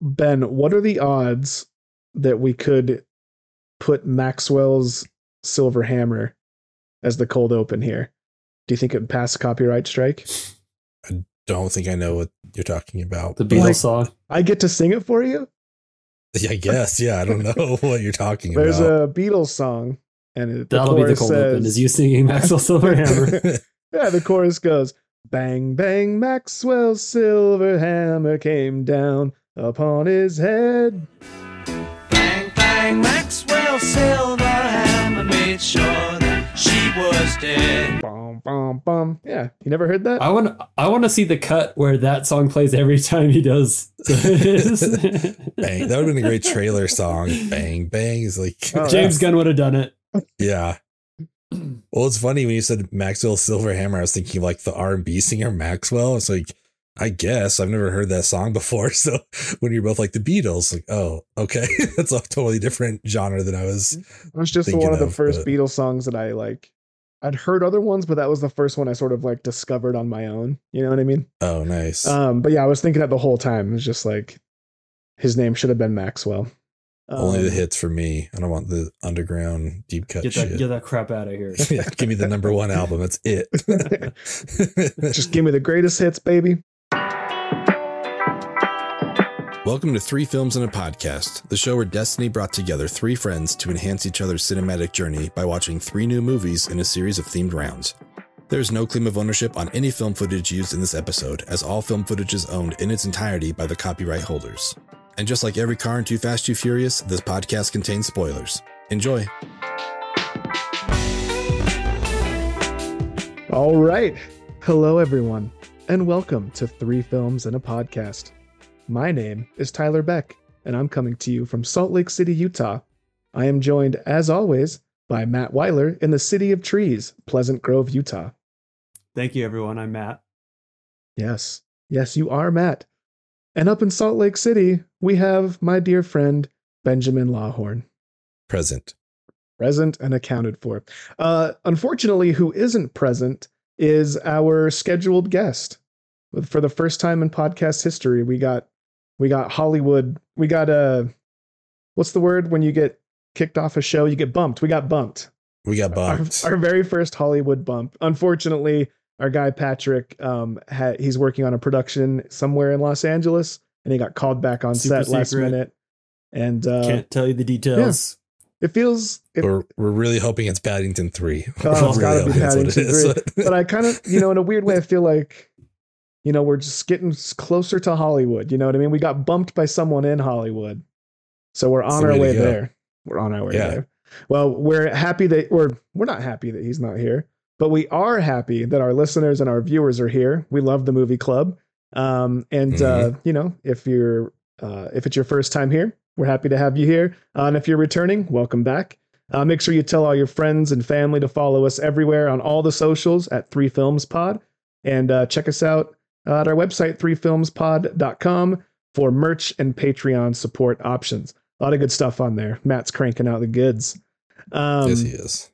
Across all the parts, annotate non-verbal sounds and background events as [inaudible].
Ben, what are the odds that we could put Maxwell's Silver Hammer as the cold open here? Do you think it would pass copyright strike? I don't think I know what you're talking about. The Beatles Like- song. I get to sing it for you? Yeah, I guess. Yeah, I don't know [laughs] what you're talking There's about. There's a Beatles song, and it, the That'll be the chorus cold says, open. Is you singing Maxwell Silverhammer? [laughs] Yeah, the chorus goes, Bang, bang, Maxwell's silver hammer came down upon his head. Bang, bang, Maxwell Silverhammer made sure that she was dead. Bum, bum, bum. Yeah, you never heard that? I want. I want to see the cut where that song plays every time he does. [laughs] bang. That would have been a great trailer song. Bang, bang. Is like, Oh, [laughs] James Gunn would have done it. yeah. Well, it's funny when you said Maxwell Silverhammer. I was thinking like the R and B singer Maxwell. It's like, I guess I've never heard that song [laughs] before. So when you're both like the Beatles, like, oh, okay, [laughs] that's a totally different genre than I was. It was just one of the first but- Beatles songs that I like. I'd heard other ones, but that was the first one I sort of like discovered on my own. You know what I mean? Oh, nice. Um, but yeah, I was thinking that the whole time. It was just like his name should have been Maxwell. Only the Um, hits for me. I don't want the underground deep cut Get shit. that. Get that crap out of here. [laughs] Yeah, give me the number one album. That's it. Just give me the greatest hits, baby. Welcome to Three Films and a Podcast, the show where Destiny brought together three friends to enhance each other's cinematic journey by watching three new movies in a series of themed rounds. There is no claim of ownership on any film footage used in this episode, as all film footage is owned in its entirety by the copyright holders. And just like every car in Too Fast, Too Furious, this podcast contains spoilers. Enjoy. All right. Hello, everyone, and welcome to Three Films and a Podcast. My name is Tyler Beck, and I'm coming to you from Salt Lake City, Utah. I am joined, as always, by Matt Weiler in the City of Trees, Pleasant Grove, Utah. Thank you, everyone. I'm Matt. Yes, yes, you are Matt. And up in Salt Lake City, we have my dear friend, Benjamin Lawhorn. Present. present and accounted for. Uh, unfortunately, who isn't present is our scheduled guest. For the first time in podcast history, we got we got Hollywood. We got uh what's the word when you get kicked off a show? You get bumped. We got bumped. We got Our, bumped. [laughs] our very first Hollywood bump. Unfortunately, our guy Patrick, um, ha- he's working on a production somewhere in Los Angeles, and he got called back on Super set last secret. minute. And uh, Can't tell you the details. it feels it, we're, we're really hoping it's Paddington 3. Oh, [laughs] it's We're gotta be that's what it Paddington is. but I kind of, you know, in a weird way, I feel like, you know, we're just getting closer to Hollywood. You know what I mean? We got bumped by someone in Hollywood, so we're on our way go. there. We're on our way Yeah. there. Well, we're happy that we're we're not happy that he's not here, but we are happy that our listeners and our viewers are here. We love the movie club, um, and uh, Mm-hmm. you know, if you're uh, if it's your first time here, we're happy to have you here. Uh, and if you're returning, welcome back. Uh, make sure you tell all your friends and family to follow us everywhere on all the socials at Three Films Pod, and uh, check us out uh, at our website threefilmspod.com for merch and Patreon support options. A lot of good stuff on there. Matt's cranking out the goods. Um, yes, he is.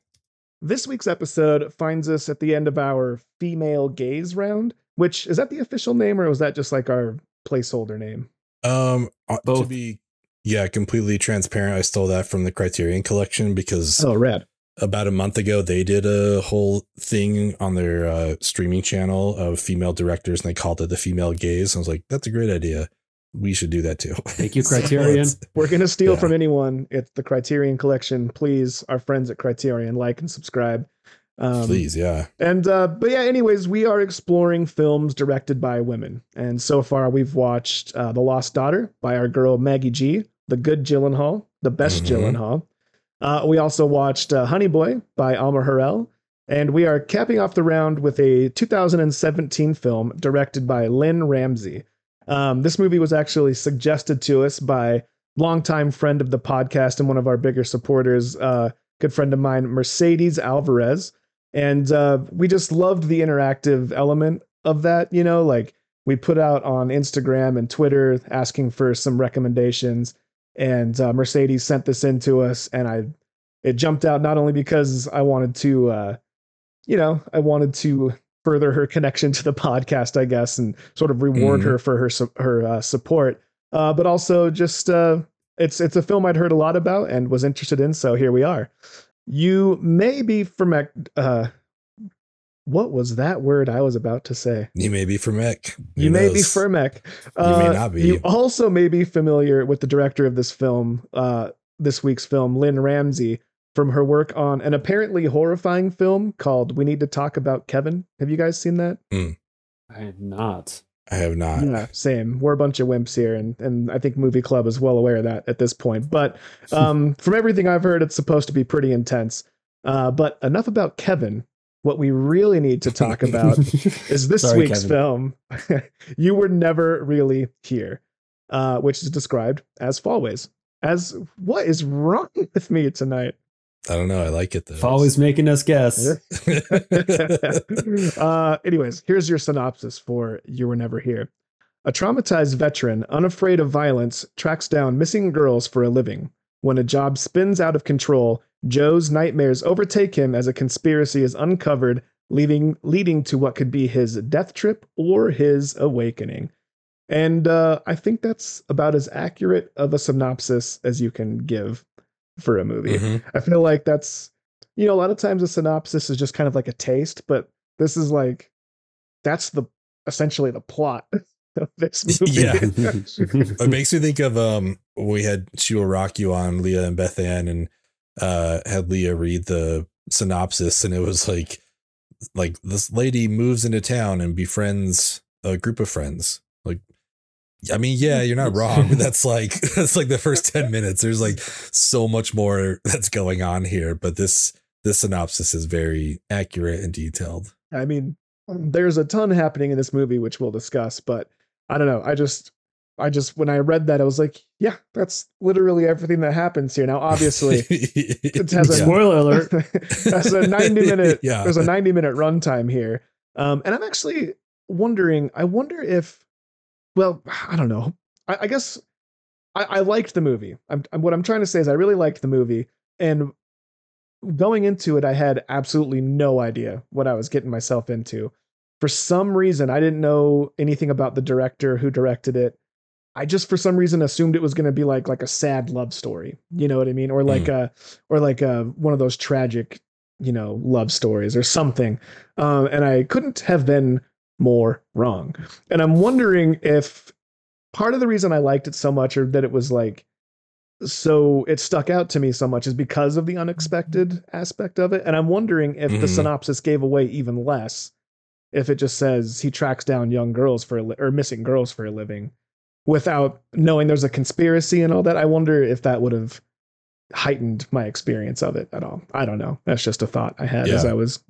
this week's episode finds us at the end of our female gaze round, which is that the official name or was that just like our placeholder name? Um, uh, to Both. be yeah, completely transparent. I stole that from the Criterion Collection because Oh, red. About a month ago they did a whole thing on their uh, streaming channel of female directors, and they called it the female gaze. I was like, that's a great idea. We should do that too. Thank you, [laughs] Criterion. it's- We're gonna steal Yeah. from anyone. It's the Criterion Collection. Please, our friends at Criterion, like and subscribe. Um, Please, yeah. And uh, but yeah, anyways, we are exploring films directed by women, and so far we've watched uh, The Lost Daughter by our girl Maggie G, The Good Gyllenhaal, The Best Mhm. Gyllenhaal. Uh, we also watched uh, Honey Boy by Alma Har'el, and we are capping off the round with a 2017 film directed by Lynne Ramsay. Um, this movie was actually suggested to us by longtime friend of the podcast and one of our bigger supporters, uh, good friend of mine, Mercedes Alvarez and uh, we just loved the interactive element of that you know like we put out on instagram and twitter asking for some recommendations and uh, mercedes sent this in to us and i it jumped out not only because i wanted to uh, you know i wanted to further her connection to the podcast i guess and sort of reward Mhm. her for her her uh, support uh, but also just uh, it's it's a film I'd heard a lot about and was interested in. So here we are. You may be from uh, what was that word I was about to say? You may be from Eck. You may be Firmek. You may not be. You also may be familiar with the director of this film, uh, this week's film, Lynne Ramsay, from her work on an apparently horrifying film called We Need to Talk About Kevin. Have you guys seen that? I have not. I have not. Yeah, same. We're a bunch of wimps here, and and I think Movie Club is well aware of that at this point. But [laughs] um, from everything I've heard, it's supposed to be pretty intense. Uh, but enough about Kevin. What we really need to talk about [laughs] is this Sorry, week's Kevin. film. [laughs] you were never really here, uh, which is described as Fallways. As what is wrong with me tonight? I don't know. I like it though. Always making us guess. [laughs] uh, anyways, here's your synopsis for You Were Never Here. A traumatized veteran, unafraid of violence, tracks down missing girls for a living. When a job spins out of control, Joe's nightmares overtake him as a conspiracy is uncovered, leaving leading to what could be his death trip or his awakening. And uh, I think that's about as accurate of a synopsis as you can give for a movie. Mhm. I feel like that's you know a lot of times a synopsis is just kind of like a taste, but this is like that's the essentially the plot [laughs] of this [laughs] movie. [laughs] Yeah. It makes me think of um we had She Will Rock You on Leah and Beth Ann and uh had Leah read the synopsis and it was like like this lady moves into town and befriends a group of friends. Like I mean, yeah, you're not wrong, but that's [laughs] like that's like the first 10 minutes. There's like so much more that's going on here, but this this synopsis is very accurate and detailed. I mean, there's a ton happening in this movie which we'll discuss, but I don't know. I just I just when I read that I was like, yeah, that's literally everything that happens here. Now obviously [laughs] it has a- Spoiler alert. [laughs] That's a 90 minute [laughs] Yeah. there's a 90 minute runtime here. Um, and I'm actually wondering, I wonder if well, I don't know. I, I guess I, I liked the movie. I'm, I'm what I'm trying to say is I really liked the movie. And going into it, I had absolutely no idea what I was getting myself into. For some reason, I didn't know anything about the director who directed it. I just for some reason assumed it was going to be like like a sad love story. You know what I mean? Or like a or like a one of those tragic, you know, love stories or something. Um, and I couldn't have been more wrong. And I'm wondering if part of the reason I liked it so much or that it was like so it stuck out to me so much is because of the unexpected aspect of it. And I'm wondering if the Mhm. synopsis gave away even less if it just says he tracks down young girls for a li- or missing girls for a living without knowing there's a conspiracy and all that. I wonder if that would have heightened my experience of it at all. I don't know. That's just a thought I had as I was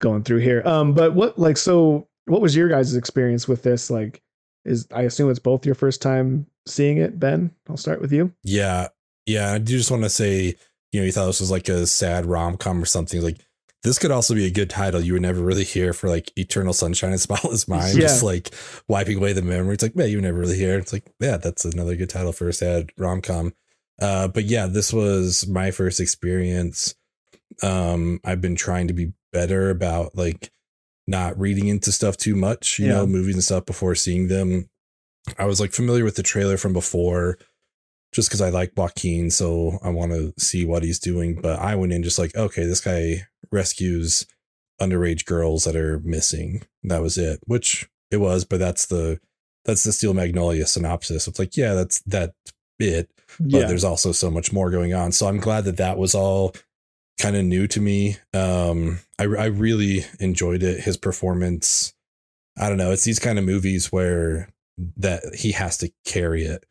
going through here. Um, but what like so what was your guys' experience with this? Like is I assume it's both your first time seeing it, Ben? I'll start with you. Yeah. Yeah. I do just want to say, you know, you thought this was like a sad rom com or something. Like, this could also be a good title. You would never really hear for like Eternal Sunshine and Spotless Mind, Yeah. just like wiping away the memory. It's like, man, you never really hear. It's like, yeah, that's another good title for a sad rom com. Uh, but yeah, this was my first experience. Um, I've been trying to be better about like not reading into stuff too much, you Yeah. know, movies and stuff before seeing them. I was like familiar with the trailer from before just because I like Joaquin, so I want to see what he's doing. But I went in just like, okay, this guy rescues underage girls that are missing. That was it, which it was, but that's the that's the Steel Magnolia synopsis. It's like, yeah, that's that it, but there's also so much more going on. So I'm glad that that was all kind of new to me. Um, I I really enjoyed it. His performance. I don't know. It's these kind of movies where that he has to carry it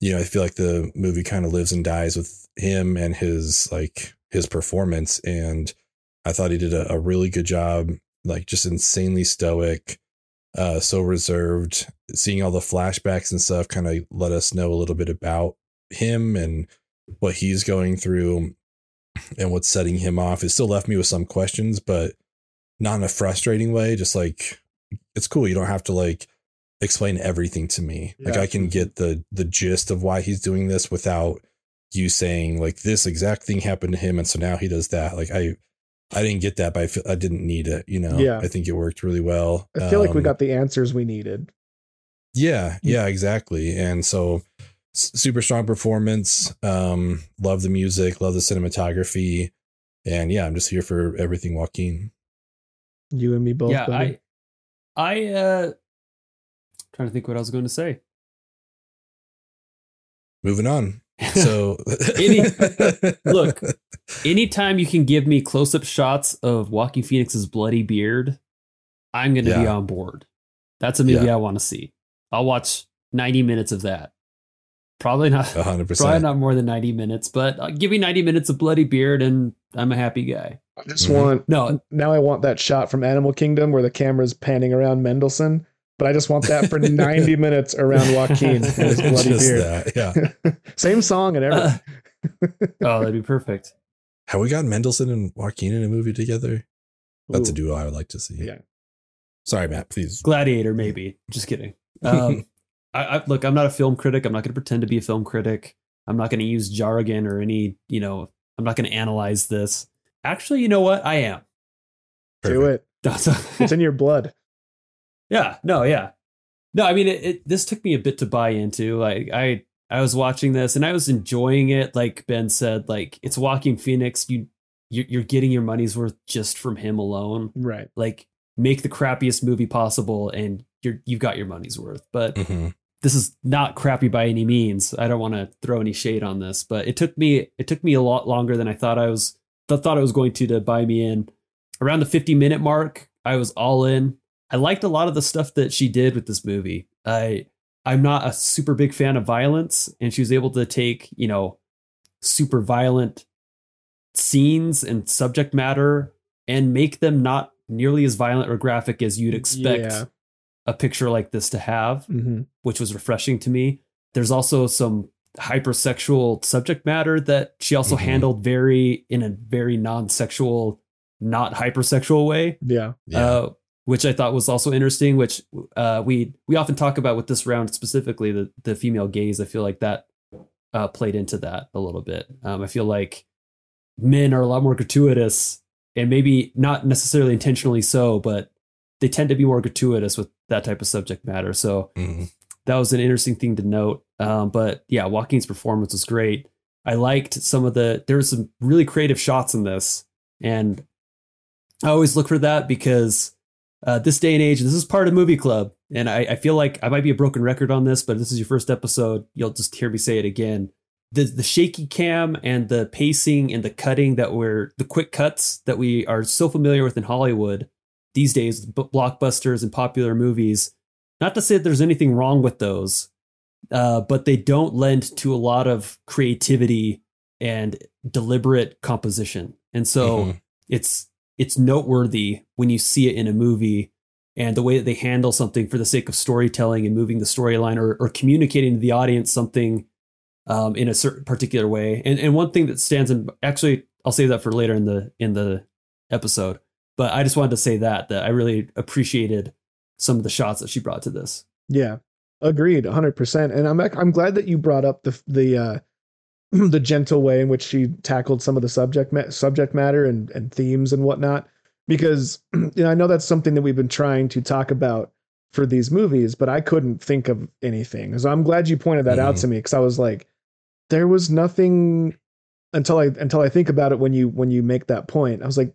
you know, I feel like the movie kind of lives and dies with him and his like his performance. And I thought he did a, a really good job, like just insanely stoic, uh, so reserved. Seeing all the flashbacks and stuff kind of let us know a little bit about him and what he's going through and what's setting him off. It still left me with some questions, but not in a frustrating way. Just like it's cool. You don't have to like explain everything to me. Like I can get the the gist of why he's doing this without you saying like this exact thing happened to him and so now he does that. Like I I didn't get that, but I feel I didn't need it, you know. Yeah. I think it worked really well. I feel like we Um, got the answers we needed. Yeah, yeah, exactly. And so s- super strong performance. Um, love the music, love the cinematography. And yeah, I'm just here for everything Joaquin. You and me both. yeah, buddy. I, I, uh, trying to think what I was going to say. Moving on. So [laughs] Any- look. [laughs] Anytime you can give me close up shots of Joaquin Phoenix's bloody beard, I'm going to be on board. That's a movie Yeah. I want to see. I'll watch 90 minutes of that. Probably not. 100%. Probably not more than 90 minutes, but uh, give me 90 minutes of bloody beard and I'm a happy guy. I just Mhm. want No, now I want that shot from Animal Kingdom where the camera's panning around Mendelsohn, but I just want that for [laughs] 90 minutes around Joaquin and his [laughs] bloody Just beard. that, yeah. [laughs] Same song and everything. oh, that'd be perfect. Have we got Mendelsohn and Joaquin in a movie together? That's a duo I would like to see. Yeah. Sorry, Matt. Please. Gladiator, maybe. Just kidding. Um, I, I look. I'm not a film critic. I'm not going to pretend to be a film critic. I'm not going to use jargon or any. You know, I'm not going to analyze this. Actually, you know what? I am. Do it. It's in your blood. Yeah. No. Yeah. No. I mean, it, it. This took me a bit to buy into. Like, I. I was watching this and I was enjoying it. Like Ben said, like it's Joaquin Phoenix. You, you you're getting your money's worth just from him alone. Right. Like, make the crappiest movie possible, and you're you've got your money's worth. But Mhm. this is not crappy by any means. I don't want to throw any shade on this, but it took me it took me a lot longer than I thought I was th- thought it was going to to buy me in. Around the 50 minute mark, I was all in. I liked a lot of the stuff that she did with this movie. I I'm not a super big fan of violence, and she was able to take, you know, super violent scenes and subject matter and make them not nearly as violent or graphic as you'd expect Yeah. a picture like this to have hmm which was refreshing to me. There's also some hypersexual subject matter that she also Mhm. handled very in a very non-sexual, not hypersexual way, Yeah. Yeah. uh, which I thought was also interesting. Which uh, we we often talk about with this round specifically the the female gaze. I feel like that uh, played into that a little bit. Um, I feel like men are a lot more gratuitous and maybe not necessarily intentionally so, but they tend to be more gratuitous with that type of subject matter. So Mhm. that was an interesting thing to note. Um, but yeah, Joaquin's performance was great. I liked some of the there were some really creative shots in this, and I always look for that because uh, this day and age, this is part of movie club, and I, I feel like I might be a broken record on this, but if this is your first episode, you'll just hear me say it again. The the shaky cam and the pacing and the cutting that we're the quick cuts that we are so familiar with in Hollywood these days, b- blockbusters and popular movies. Not to say that there's anything wrong with those, uh, but they don't lend to a lot of creativity and deliberate composition. And so Mhm. it's it's noteworthy when you see it in a movie and the way that they handle something for the sake of storytelling and moving the storyline or, or communicating to the audience something um, in a certain particular way. And and one thing that stands in actually I'll save that for later in the in the episode. But I just wanted to say that that I really appreciated some of the shots that she brought to this. Yeah. Agreed, 100%. And I'm I'm glad that you brought up the the uh [clears throat] the gentle way in which she tackled some of the subject ma- subject matter and and themes and whatnot because [clears throat] you know I know that's something that we've been trying to talk about for these movies, but I couldn't think of anything. So I'm glad you pointed that out Mhm. to me cuz I was like there was nothing until I until I think about it when you when you make that point. I was like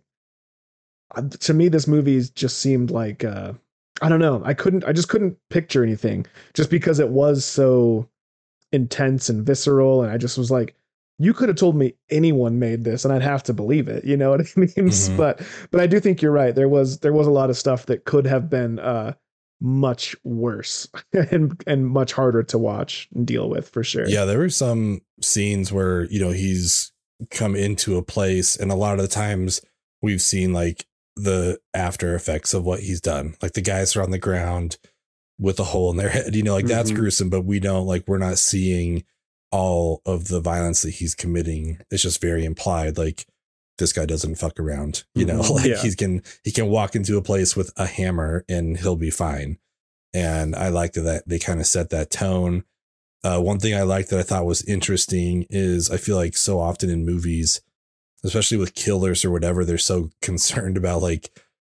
uh, to me this movie just seemed like uh I don't know. I couldn't I just couldn't picture anything just because it was so intense and visceral and I just was like you could have told me anyone made this and I'd have to believe it. You know what [laughs] I mean? Mhm. But but I do think you're right. There was there was a lot of stuff that could have been uh much worse [laughs] and and much harder to watch and deal with for sure. Yeah, there were some scenes where, you know, he's come into a place and a lot of the times we've seen like the after effects of what he's done. Like the guys are on the ground with a hole in their [laughs] head, you know, like that's Mhm. gruesome, but we don't like we're not seeing all of the violence that he's committing. It's just very implied like this guy doesn't fuck around, you know, [laughs] Mhm. like Yeah. he can he can walk into a place with a hammer and he'll be fine. And I like that they kind of set that tone. Uh, one thing I liked that I thought was interesting is I feel like so often in movies, especially with killers or whatever, they're so [laughs] concerned about like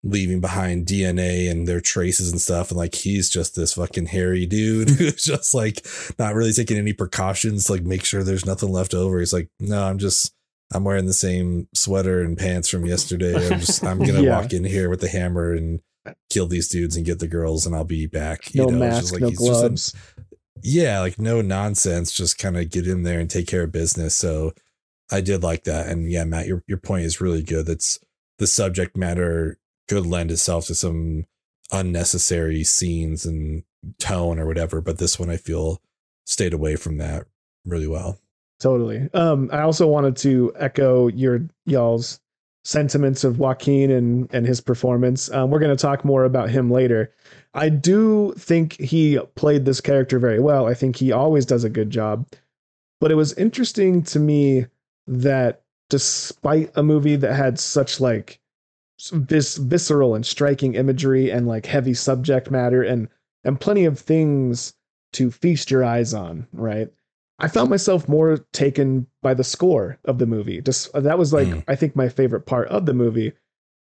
leaving behind DNA and their traces and stuff. And like he's just this fucking hairy dude [laughs] who's just like not really taking any precautions, to, like make sure there's nothing left over. He's like, no, I'm just I'm wearing the same sweater and pants from yesterday. I'm just I'm gonna [laughs] Yeah. walk in here with the hammer and kill these dudes and get the girls and I'll be back. No know, mask, just like no he's just a- gloves. yeah, like no nonsense, just kind of get in there and take care of business. So I did like that. And yeah, Matt, your your point is really good. That's the subject matter could lend itself to some unnecessary scenes and tone or whatever, but this one I feel stayed away from that really well. Totally. Um, I also wanted to echo your y'all's sentiments of Joaquin and and his performance. Um, we're going to talk more about him later. I do think he played this character very well. I think he always does a good job. But it was interesting to me that despite a movie that had such like vis- visceral and striking imagery and like heavy subject matter and and plenty of things to feast your eyes on, right? I found myself more taken by the score of the movie. Just that was like Mm. I think my favorite part of the movie,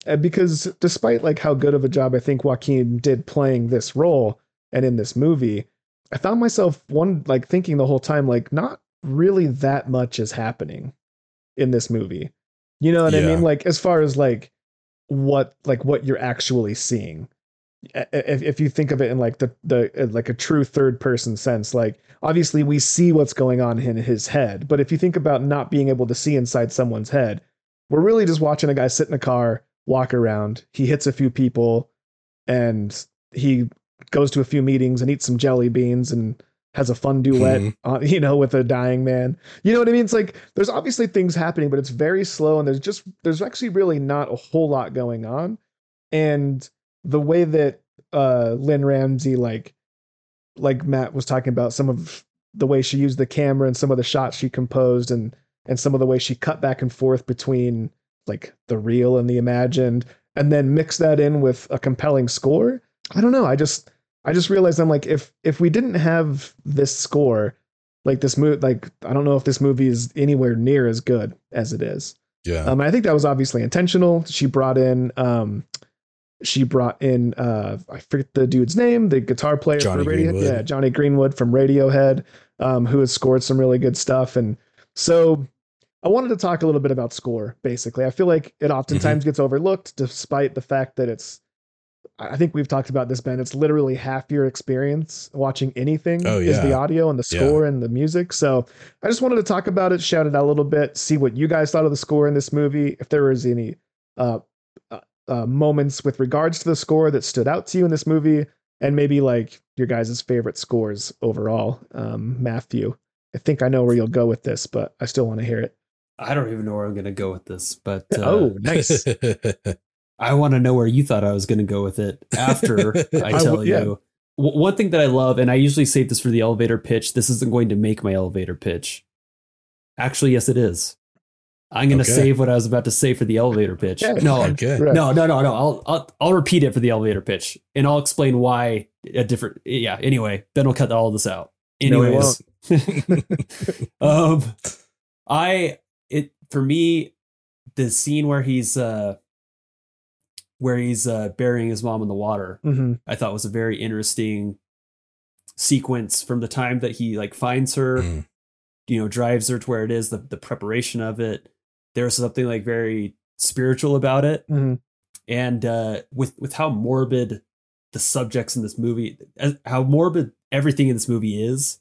Uh, because despite like how good of a job I think Joaquin did playing this role and in this movie, I found myself one like thinking the whole time like not really that much is happening in this movie. You know what I mean? Like as far as like what like what you're actually seeing. If, if you think of it in like the the uh, like a true third person sense like obviously we see what's going on in his head but if you think about not being able to see inside someone's head we're really just watching a guy sit in a car walk around he hits a few people and he goes to a few meetings and eats some jelly beans and has a fun duet Mhm. uh, [laughs] you know with a dying man you know what i mean it's like there's obviously things happening but it's very slow and there's just there's actually really not a whole lot going on and the way that uh Lynne Ramsay like like Matt was talking about some of the way she used the camera and some of the shots she composed and and some of the way she cut back and forth between like the real and the imagined and then mix that in with a compelling score. I don't know, I just I just realized I'm like if if we didn't have this score like this movie like I don't know if this movie is anywhere near as good as it is. Yeah. Um, I think that was obviously intentional. She brought in, um, she brought in, uh, I forget the dude's name, the guitar player Johnny for Radio, Greenwood. yeah, Jonny Greenwood from Radiohead, um, who has scored some really good stuff. And so, I wanted to talk a little bit about score. Basically, I feel like it oftentimes Mm-hmm. gets overlooked, despite the fact that it's. I think we've talked about this, Ben. It's literally half your experience watching anything Oh, is the audio and the Yeah. score and the music. So I just wanted to talk about it, shout it out a little bit, see what you guys thought of the score in this movie, if there was any uh, uh, uh, moments with regards to the score that stood out to you in this movie, and maybe like your guys' favorite scores overall. Um, Matthew, I think I know where you'll go with this, but I still want to hear it. I don't even know where I'm going to go with this, but uh, oh, nice. [laughs] I want to know where you thought I was going to go with it after [laughs] I I tell w- yeah. you. W- one thing that I love, and I usually save this for the elevator pitch. This isn't going to make my elevator pitch. Actually, yes, it is. I'm going to Okay. save what I was about to say for the elevator pitch. Yeah. No, okay. No, no, no, no. I'll, I'll I'll repeat it for the elevator pitch, and I'll explain why a different. Yeah. Anyway, then we'll cut all this out. No, we Anyways, [laughs] um, I it for me, the scene where he's uh, where he's uh burying his mom in the water, hmm I thought was a very interesting sequence from the time that he like finds her Mm. you know drives her to where it is the, the preparation of it. There's something like very spiritual about it. Hmm and uh with with how morbid the subjects in this movie how morbid everything in this movie is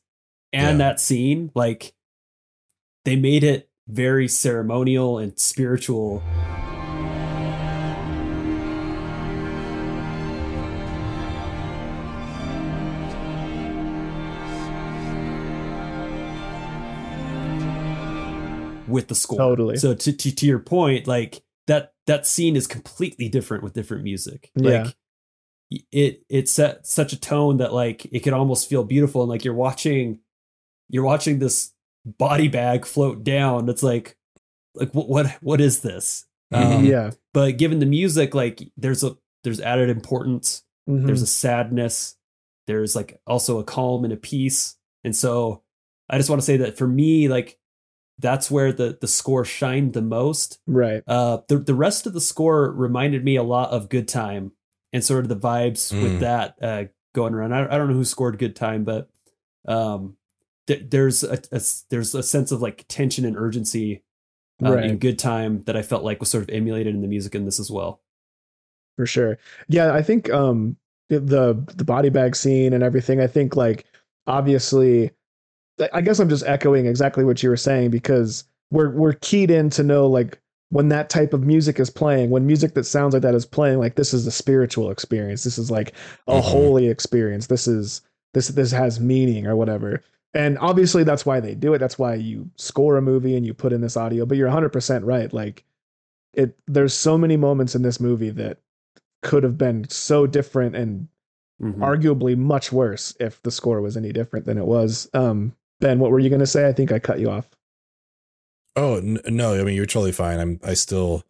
and Yeah. that scene like they made it very ceremonial and spiritual with the score Totally. so to, to to your point like that that scene is completely different with different music Yeah. like it it set such a tone that like it could almost feel beautiful and like you're watching you're watching this body bag float down it's like like what what what is this Mhm. Um, yeah. but given the music like there's a there's added importance Mhm. there's a sadness there's like also a calm and a peace and so i just want to say that for me like that's where the the score shined the most. Right. Uh, the the rest of the score reminded me a lot of Good Time and sort of the vibes Mm. with that uh, going around. I, I don't know who scored Good Time, but um, th- there's a, a s- there's a sense of like tension and urgency um, in Good Time that I felt like was sort of emulated in the music in this as well. for sure. Yeah, I think um the- the the body bag scene and everything. I think like obviously, I guess I'm just echoing exactly what you were saying because we're we're keyed in to know like when that type of music is playing, when music that sounds like that is playing, like this is a spiritual experience. This is like a Mhm. holy experience. This is this this has meaning or whatever. And obviously that's why they do it. That's why you score a movie and you put in this audio. But you're 100% right. Like it there's so many moments in this movie that could have been so different and Mhm. arguably much worse if the score was any different than it was. Um Ben, what were you going to say? I think I cut you off. Oh n- no, I mean you're totally fine. I'm I still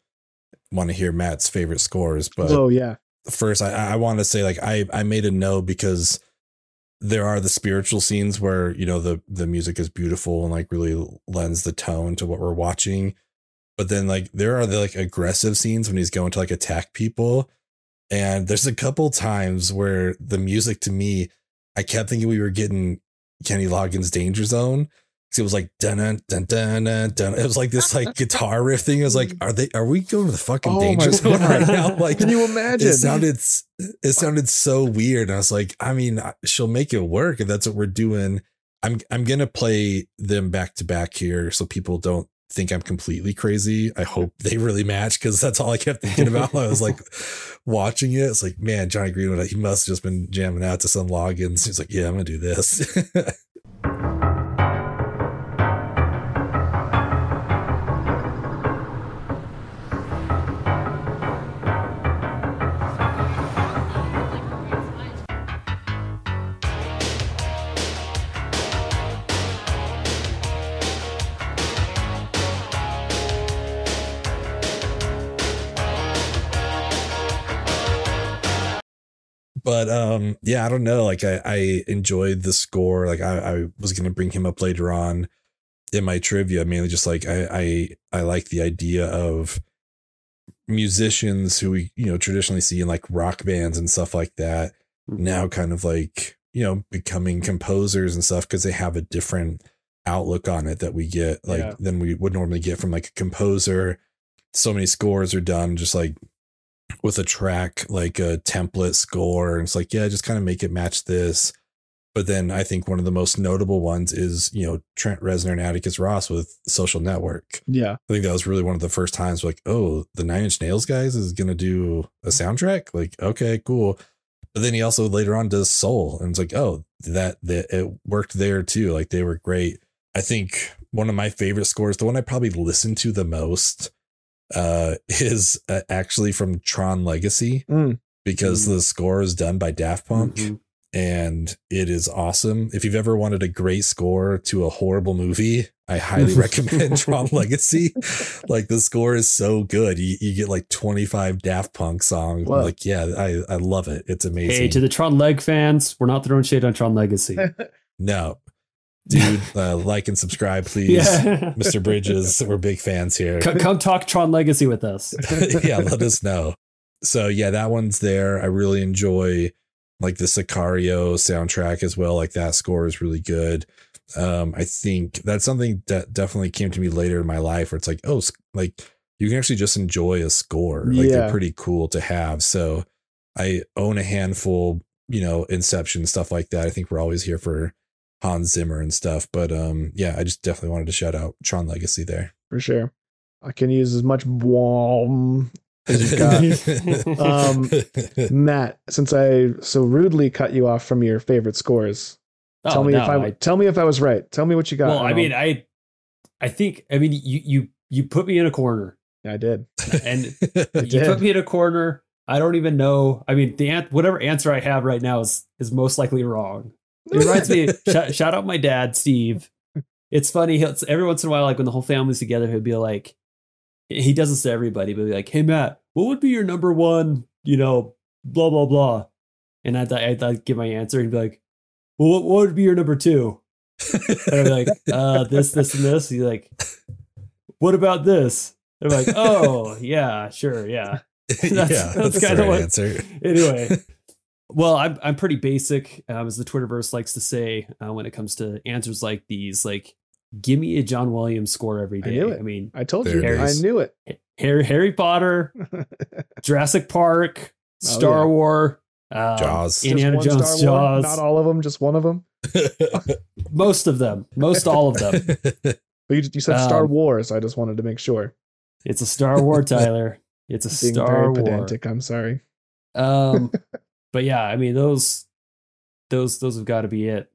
want to hear Matt's favorite scores, but oh yeah. first I I want to say like I I made a no because there are the spiritual scenes where you know the the music is beautiful and like really lends the tone to what we're watching. But then like there are the like aggressive scenes when he's going to like attack people. And there's a couple times where the music to me, I kept thinking we were getting Kenny Loggins Danger Zone. 'Cause it was like dun dun dun dun dun dun. It was like this like [laughs] guitar riff thing. It was like, are they are we going to the fucking Oh danger zone right now? [laughs] Like Can you imagine? it sounded it sounded so weird and i was like i mean she'll make it work if that's what we're doing i'm i'm gonna play them back to back here so people don't think i'm completely crazy. I hope they really match because that's all i kept thinking about while i was like [laughs] watching it. It's like man jonny greenwood he must have just been jamming out to some loggins. He's like yeah i'm gonna do this [laughs] but um yeah i don't know like i i enjoyed the score like i i was gonna bring him up later on in my trivia mainly just like i i i like the idea of musicians who we you know traditionally see in like rock bands and stuff like that now kind of like you know becoming composers and stuff because they have a different outlook on it that we get like Yeah. than we would normally get from like a composer so many scores are done just like with a track like a template score and it's like yeah just kind of make it match this but then i think one of the most notable ones is you know trent reznor and atticus ross with social network Yeah. I think that was really one of the first times like, oh, the Nine Inch Nails guys is gonna do a soundtrack. Like, okay, cool. But then he also later on does Soul, and it's like, oh, that that it worked there too. Like they were great. I think one of my favorite scores, the one I probably listen to the most, uh, [laughs] is uh, actually from Tron Legacy Mm. because Mm. the score is done by Daft Punk Mhm. and it is awesome. If you've ever wanted a great score to a horrible movie, I highly [laughs] recommend Tron Legacy. Like the score is so good. You, you get like 25 Daft Punk songs. Wow. Like, yeah, I, I love it. It's amazing. Hey, to the Tron Leg fans, we're not throwing shade on Tron Legacy. [laughs] no, dude, uh, like and subscribe, please. yeah. Mr. Bridges, we're big fans here. come, come talk Tron Legacy with us. [laughs] yeah, let us know. So yeah, that one's there. I really enjoy like the Sicario soundtrack as well. Like that score is really good. Um, I think that's something that definitely came to me later in my life where it's like, oh, like you can actually just enjoy a score. Like Yeah. they're pretty cool to have. So I own a handful, you know, Inception stuff like that. I think we're always here for Hans Zimmer and stuff. But um, yeah, I just definitely wanted to shout out Tron Legacy there. For sure. I can use as much warm as you've [laughs] got. [laughs] Um, Matt, since I so rudely cut you off from your favorite scores, tell Oh, me no, if I, tell me if I was right. Tell me what you got. well, I mean, I'll- I, I think, I mean, you, you, you put me in a corner, I did. and [laughs] I you did. put me in a corner. I don't even know. I mean, the an- whatever answer I have right now is is most likely wrong. It reminds me. [laughs] shout, shout out my dad, Steve. It's funny. He'll, every once in a while, like when the whole family's together, he'll be like, he does this to everybody, but he'll be like, "Hey Matt, what would be your number one? You know, blah blah blah." And I'd, I'd, I'd give my answer. He'd be like, "Well, what, what would be your number two? And I'd be like, [laughs] uh, "This, this, and this." He's like, what about this? They're like, oh yeah, sure, yeah. That's- [laughs] yeah, that's that's, kinda right what- answer. Anyway, well, I'm I'm pretty basic, um, as the Twitterverse likes to say uh, when it comes to answers like these. Like, give me a John Williams score every day. I knew it. I mean, I told you. it I knew it. Harry, Harry Potter, [laughs] Jurassic Park, Star Oh, yeah. War, uh, Jaws. Indiana Jones, Star Wars. Jaws, Not all of them, just one of them. [laughs] most of them, most all of them. [laughs] But you, you said Star Um, Wars. I just wanted to make sure. It's a Star War, Tyler. It's a Being Star very War. pedantic. I'm sorry. Um, but yeah, I mean those, those, those have got to be it.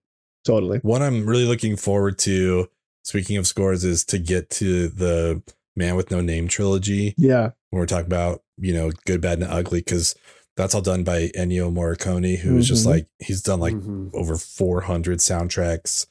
Totally. What I'm really looking forward to, speaking of scores, is to get to the Man with No Name trilogy Yeah. when we're talking about, you know, good, bad, and ugly, because that's all done by Ennio Morricone, who is just like, he's done like Mhm. over 400 soundtracks.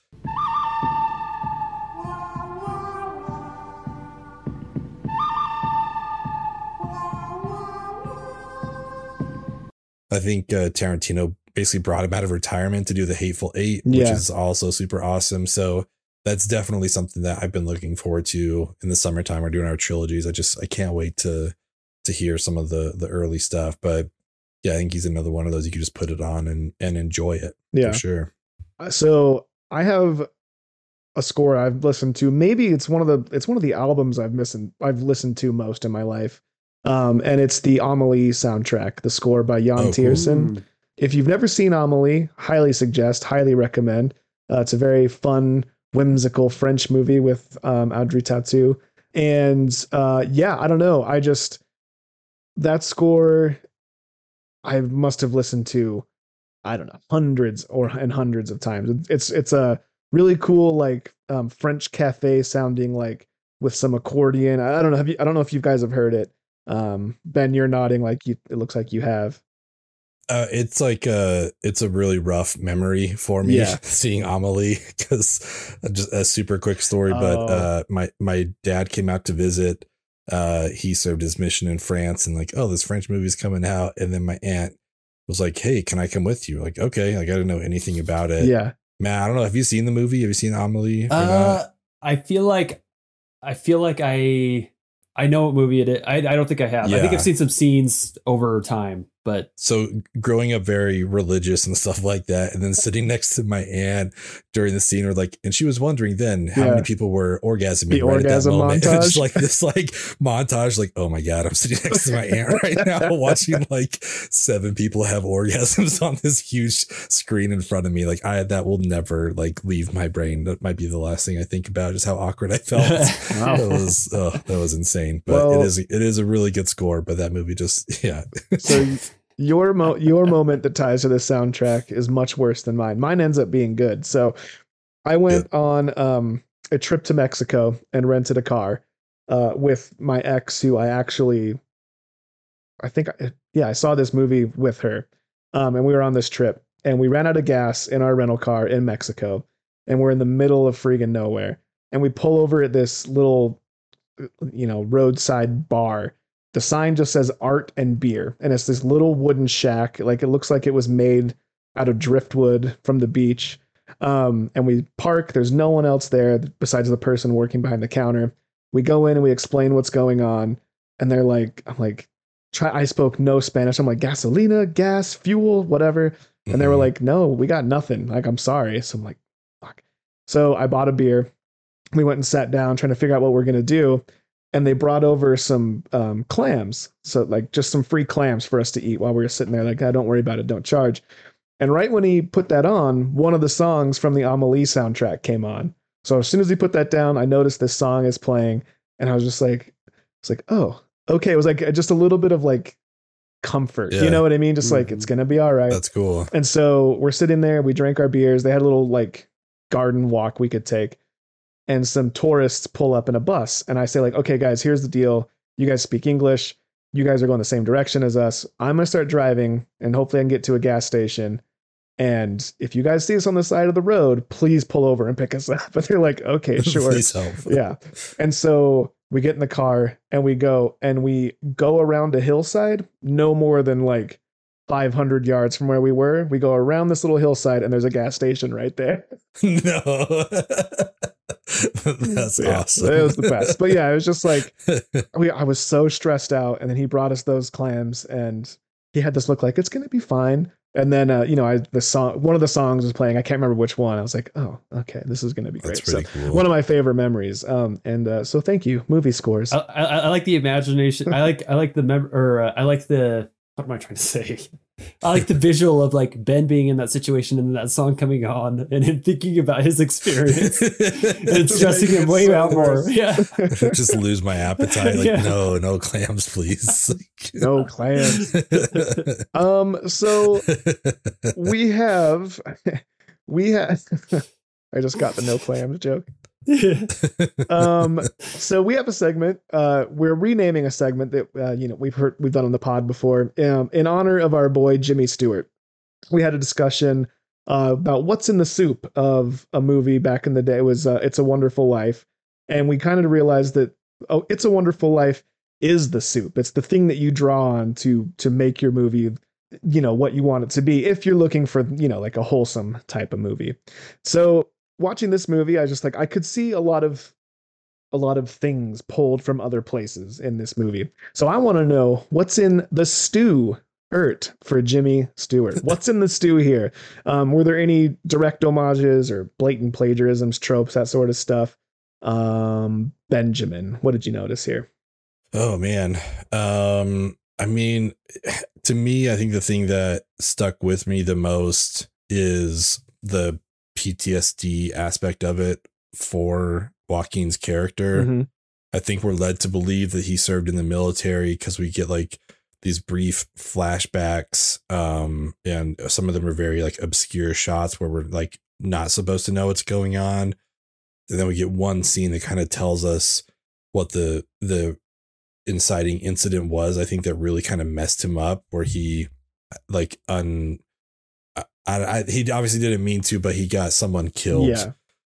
I think uh, Tarantino basically brought him out of retirement to do the Hateful Eight, which Yeah. is also super awesome. So that's definitely something that I've been looking forward to in the summertime. We're doing our trilogies. I just I can't wait to to hear some of the the early stuff. But yeah, I think he's another one of those you can just put it on and and enjoy it Yeah. for sure. Uh, So I have a score I've listened to. Maybe it's one of the it's one of the albums I've listened I've listened to most in my life. Um, and it's the Amelie soundtrack, the score by Yann Oh. Tiersen. Mm. If you've never seen Amelie, highly suggest, highly recommend. Uh, it's a very fun, whimsical French movie with um, Audrey Tautou. And uh, yeah, I don't know. I just, that score, I must have listened to, I don't know, hundreds or and hundreds of times. It's it's a really cool, like um, French cafe sounding like with some accordion. I I don't know. Have you? I don't know if you guys have heard it. Um, ben, you're nodding like you. It looks like you have. Uh, it's like a it's a really rough memory for me Yeah. [laughs] seeing Amelie because just a super quick story. But Oh. uh, my my dad came out to visit. Uh, he served his mission in France, and like, oh, this French movie's coming out, and then my aunt was like, "Hey, can I come with you?" Like, okay, like I didn't know anything about it. yeah. man, I don't know. Have you seen the movie? Have you seen Amelie? Or not? Uh, I feel like, I feel like I, I know what movie it is. I, I don't think I have. I think I've seen some scenes over time, but so growing up very religious and stuff like that and then sitting next to my aunt during the scene where like and she was wondering then how Yeah. many people were orgasming The right orgasm at that moment And [laughs] it's just montage. like this like montage like oh my god i'm sitting next to my aunt right now [laughs] watching like seven people have orgasms on this huge screen in front of me like i that will never like leave my brain that might be the last thing i think about just how awkward i felt [laughs] Wow. that was oh, that was insane but Well- it is it is a really good score but that movie just yeah So your mo- [laughs] your moment that ties to this soundtrack is much worse than mine. Mine ends up being good. So I went on um, a trip to Mexico and rented a car uh, with my ex, who I actually, I think, I, yeah, I saw this movie with her, um, and we were on this trip, and we ran out of gas in our rental car in Mexico, and we're in the middle of freaking nowhere, and we pull over at this little, you know, roadside bar the sign just says art and beer and it's this little wooden shack. Like it looks like it was made out of driftwood from the beach. Um, and we park. There's no one else there besides the person working behind the counter. We go in and we explain what's going on and they're like i'm like try i spoke no spanish. I'm like gasolina gas fuel whatever. And they were Mhm. like no we got nothing. Like i'm sorry. So i'm like fuck. So i bought a beer. We went and sat down trying to figure out what we're going to do and they brought over some um, clams. So like just some free clams for us to eat while we were sitting there like ah, don't worry about it don't charge. And right when he put that on one of the songs from the amelie soundtrack came on. So as soon as he put that down i noticed this song is playing and i was just like it's like oh okay. It was like just a little bit of like comfort you know what i mean? Just like it's gonna be all right. That's cool. And so we're sitting there, we drank our beers. They had a little like garden walk we could take. And some tourists pull up in a bus. And I say, like, okay, guys, here's the deal. You guys speak English. You guys are going the same direction as us. I'm gonna start driving and hopefully I can get to a gas station. And if you guys see us on the side of the road, please pull over and pick us up. [laughs] But they're like, okay, [laughs] sure yeah. And so we get in the car and we go and we go around a hillside, no more than like 500 yards from where we were. We go around this little hillside, and there's a gas station right there. [laughs] [laughs] no. [laughs] That's Yeah, awesome. It was the best. But yeah, it was just like we, I was so stressed out, and then he brought us those clams, and he had this look like it's gonna be fine. And then uh, you know, I the song one of the songs was playing. I can't remember which one. I was like, oh, okay, this is gonna be great. That's So cool. one of my favorite memories. Um, and uh, so thank you, movie scores. I, I, I like the imagination. I like I like the mem- or uh, I like the what am I trying to say? I like the visual of like Ben being in that situation and that song coming on and him thinking about his experience [laughs] and stressing him way so out more. Yeah. [laughs] just lose my appetite. Like, Yeah. no, no clams, please. [laughs] no clams. Um, so we have we have. I just got the no clams joke. [laughs] um so we have a segment uh we're renaming a segment that uh, you know we've heard we've done on the pod before um in honor of our boy jimmy stewart. We had a discussion uh about what's in the soup of a movie back in the day. It was uh, it's a wonderful life. And we kind of realized that oh it's a wonderful life is the soup. It's the thing that you draw on to to make your movie you know what you want it to be if you're looking for you know like a wholesome type of movie. So watching this movie i just like i could see a lot of a lot of things pulled from other places in this movie. So i want to know what's in the stew ert for jimmy stewart? [laughs] What's in the stew here? Um, were there any direct homages or blatant plagiarisms tropes that sort of stuff? Um, benjamin what did you notice here? Oh man. Um I mean [sighs] to me I think the thing that stuck with me the most is the PTSD aspect of it for Joaquin's character. Mhm. I think we're led to believe that he served in the military because we get like these brief flashbacks um and some of them are very like obscure shots where we're like not supposed to know what's going on and then we get one scene that kind of tells us what the the inciting incident was i think that really kind of messed him up where he like un I, I, he obviously didn't mean to but he got someone killed yeah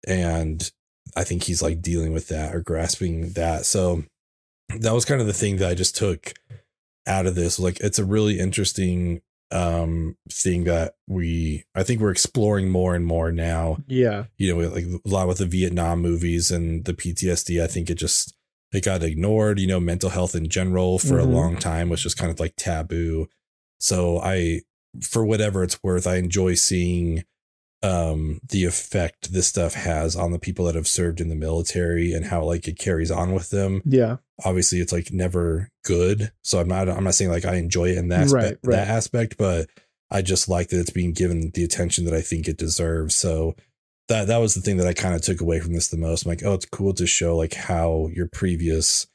and I think he's like dealing with that or grasping that. So that was kind of the thing that I just took out of this. Like it's a really interesting um thing that we I think we're exploring more and more now. yeah You know, like a lot with the Vietnam movies and the PTSD. I think it just it got ignored. You know, mental health in general for Mhm. a long time was just kind of like taboo. So I, for whatever it's worth, I enjoy seeing um the effect this stuff has on the people that have served in the military and how like it carries on with them. Yeah. Obviously it's like never good so i'm not i'm not saying like i enjoy it in that Right, aspect, right. that aspect but i just like that it's being given the attention that i think it deserves so that that was the thing that i kind of took away from this the most. I'm like oh it's cool to show like how your previous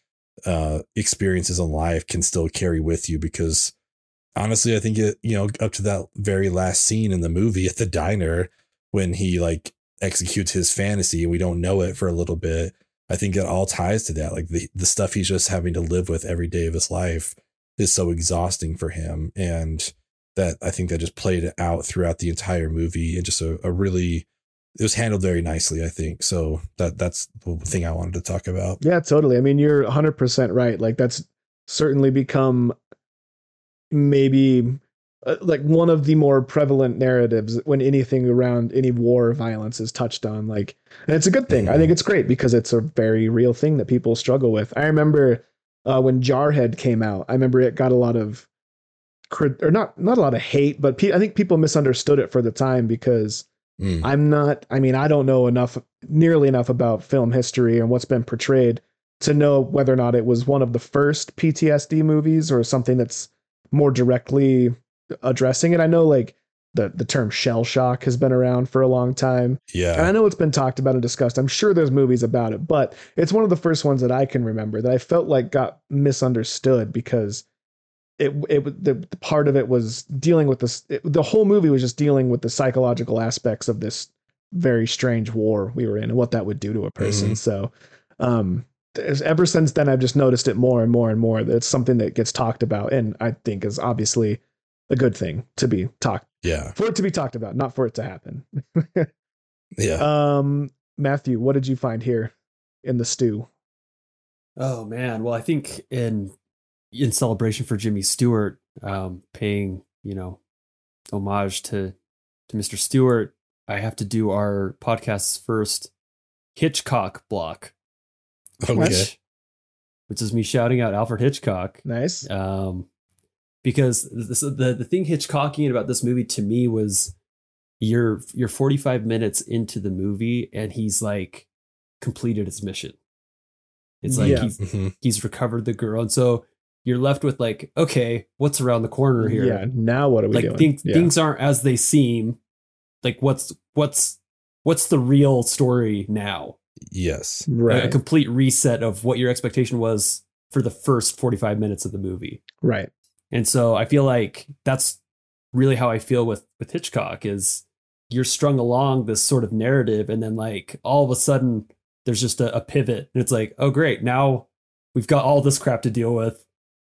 uh experiences in life can still carry with you because honestly i think it you know up to that very last scene in the movie at the diner when he like executes his fantasy and we don't know it for a little bit i think it all ties to that like the, the stuff he's just having to live with every day of his life is so exhausting for him and that i think that just played out throughout the entire movie and just a, a really it was handled very nicely i think so that that's the thing i wanted to talk about Yeah, totally. I mean, you're 100% right. Like, that's certainly become maybe uh, like one of the more prevalent narratives when anything around any war or violence is touched on. Like, and it's a good thing. I think it's great because it's a very real thing that people struggle with. I remember uh, when Jarhead came out, I remember it got a lot of crit- or not not a lot of hate, but pe- I think people misunderstood it for the time because Mm. I'm not, I mean, I don't know enough, nearly enough about film history and what's been portrayed to know whether or not it was one of the first PTSD movies or something that's more directly addressing it. I know like the, the term shell shock has been around for a long time. Yeah. And I know it's been talked about and discussed. I'm sure there's movies about it, but it's one of the first ones that I can remember that I felt like got misunderstood because it it the, the part of it was dealing with this. It, the whole movie was just dealing with the psychological aspects of this very strange war we were in and what that would do to a person. Mhm. So, um, ever since then, I've just noticed it more and more and more. That it's something that gets talked about, and I think is obviously a good thing to be talked yeah for it to be talked about, not for it to happen. [laughs] yeah Um, Matthew, what did you find here in the stew? Oh man, well I think in in celebration for Jimmy Stewart um, paying you know, homage to to Mr. Stewart, I have to do our podcast's first Hitchcock block, Okay. which, which is me shouting out Alfred Hitchcock. Nice. Um, because this, the the thing Hitchcockian about this movie to me was you're you're 45 minutes into the movie and he's like completed his mission. It's like Yeah. he's Mhm. he's recovered the girl, and so you're left with like, okay, what's around the corner here? Yeah. Now what are we like doing? things yeah. things aren't as they seem. Like what's what's what's the real story now? Yes. A- A complete reset of what your expectation was for the first 45 minutes of the movie. right. And so I feel like that's really how I feel with with Hitchcock is you're strung along this sort of narrative and then like all of a sudden there's just a, a pivot and it's like, oh great, now we've got all this crap to deal with.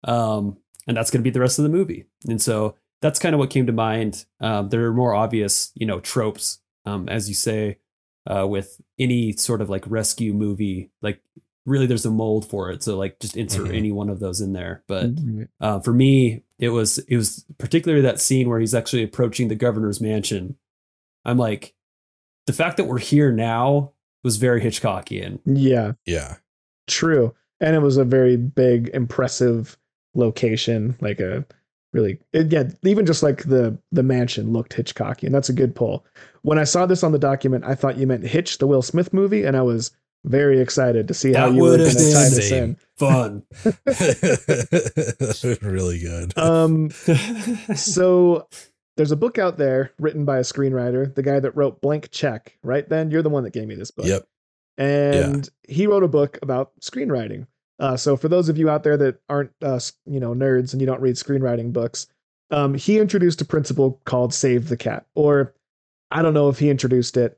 Um, and that's gonna be the rest of the movie. And so that's kind of what came to mind. Um, there are more obvious, you know, tropes, um, as you say, uh, with any sort of like rescue movie, like really there's a mold for it. So like just insert Mhm. any one of those in there. But Right. uh, for me, it was it was particularly that scene where he's actually approaching the governor's mansion. I'm like, the fact that we're here now was very Hitchcockian. Yeah. Yeah. True. And it was a very big, impressive location. Like a really, it, yeah, even just like the the mansion looked Hitchcocky, and that's a good pull. When I saw this on the document, I thought you meant Hitch, the Will Smith movie, and I was very excited to see how That you were would have to tie been this in. Fun. [laughs] really good. Um, [laughs] so there's a book out there written by a screenwriter, the guy that wrote Blank Check, right? Ben, you're the one that gave me this book. yep. and he wrote a book about screenwriting. Uh, so for those of you out there that aren't uh, you know nerds and you don't read screenwriting books, um, he introduced a principle called "Save the Cat," or I don't know if he introduced it,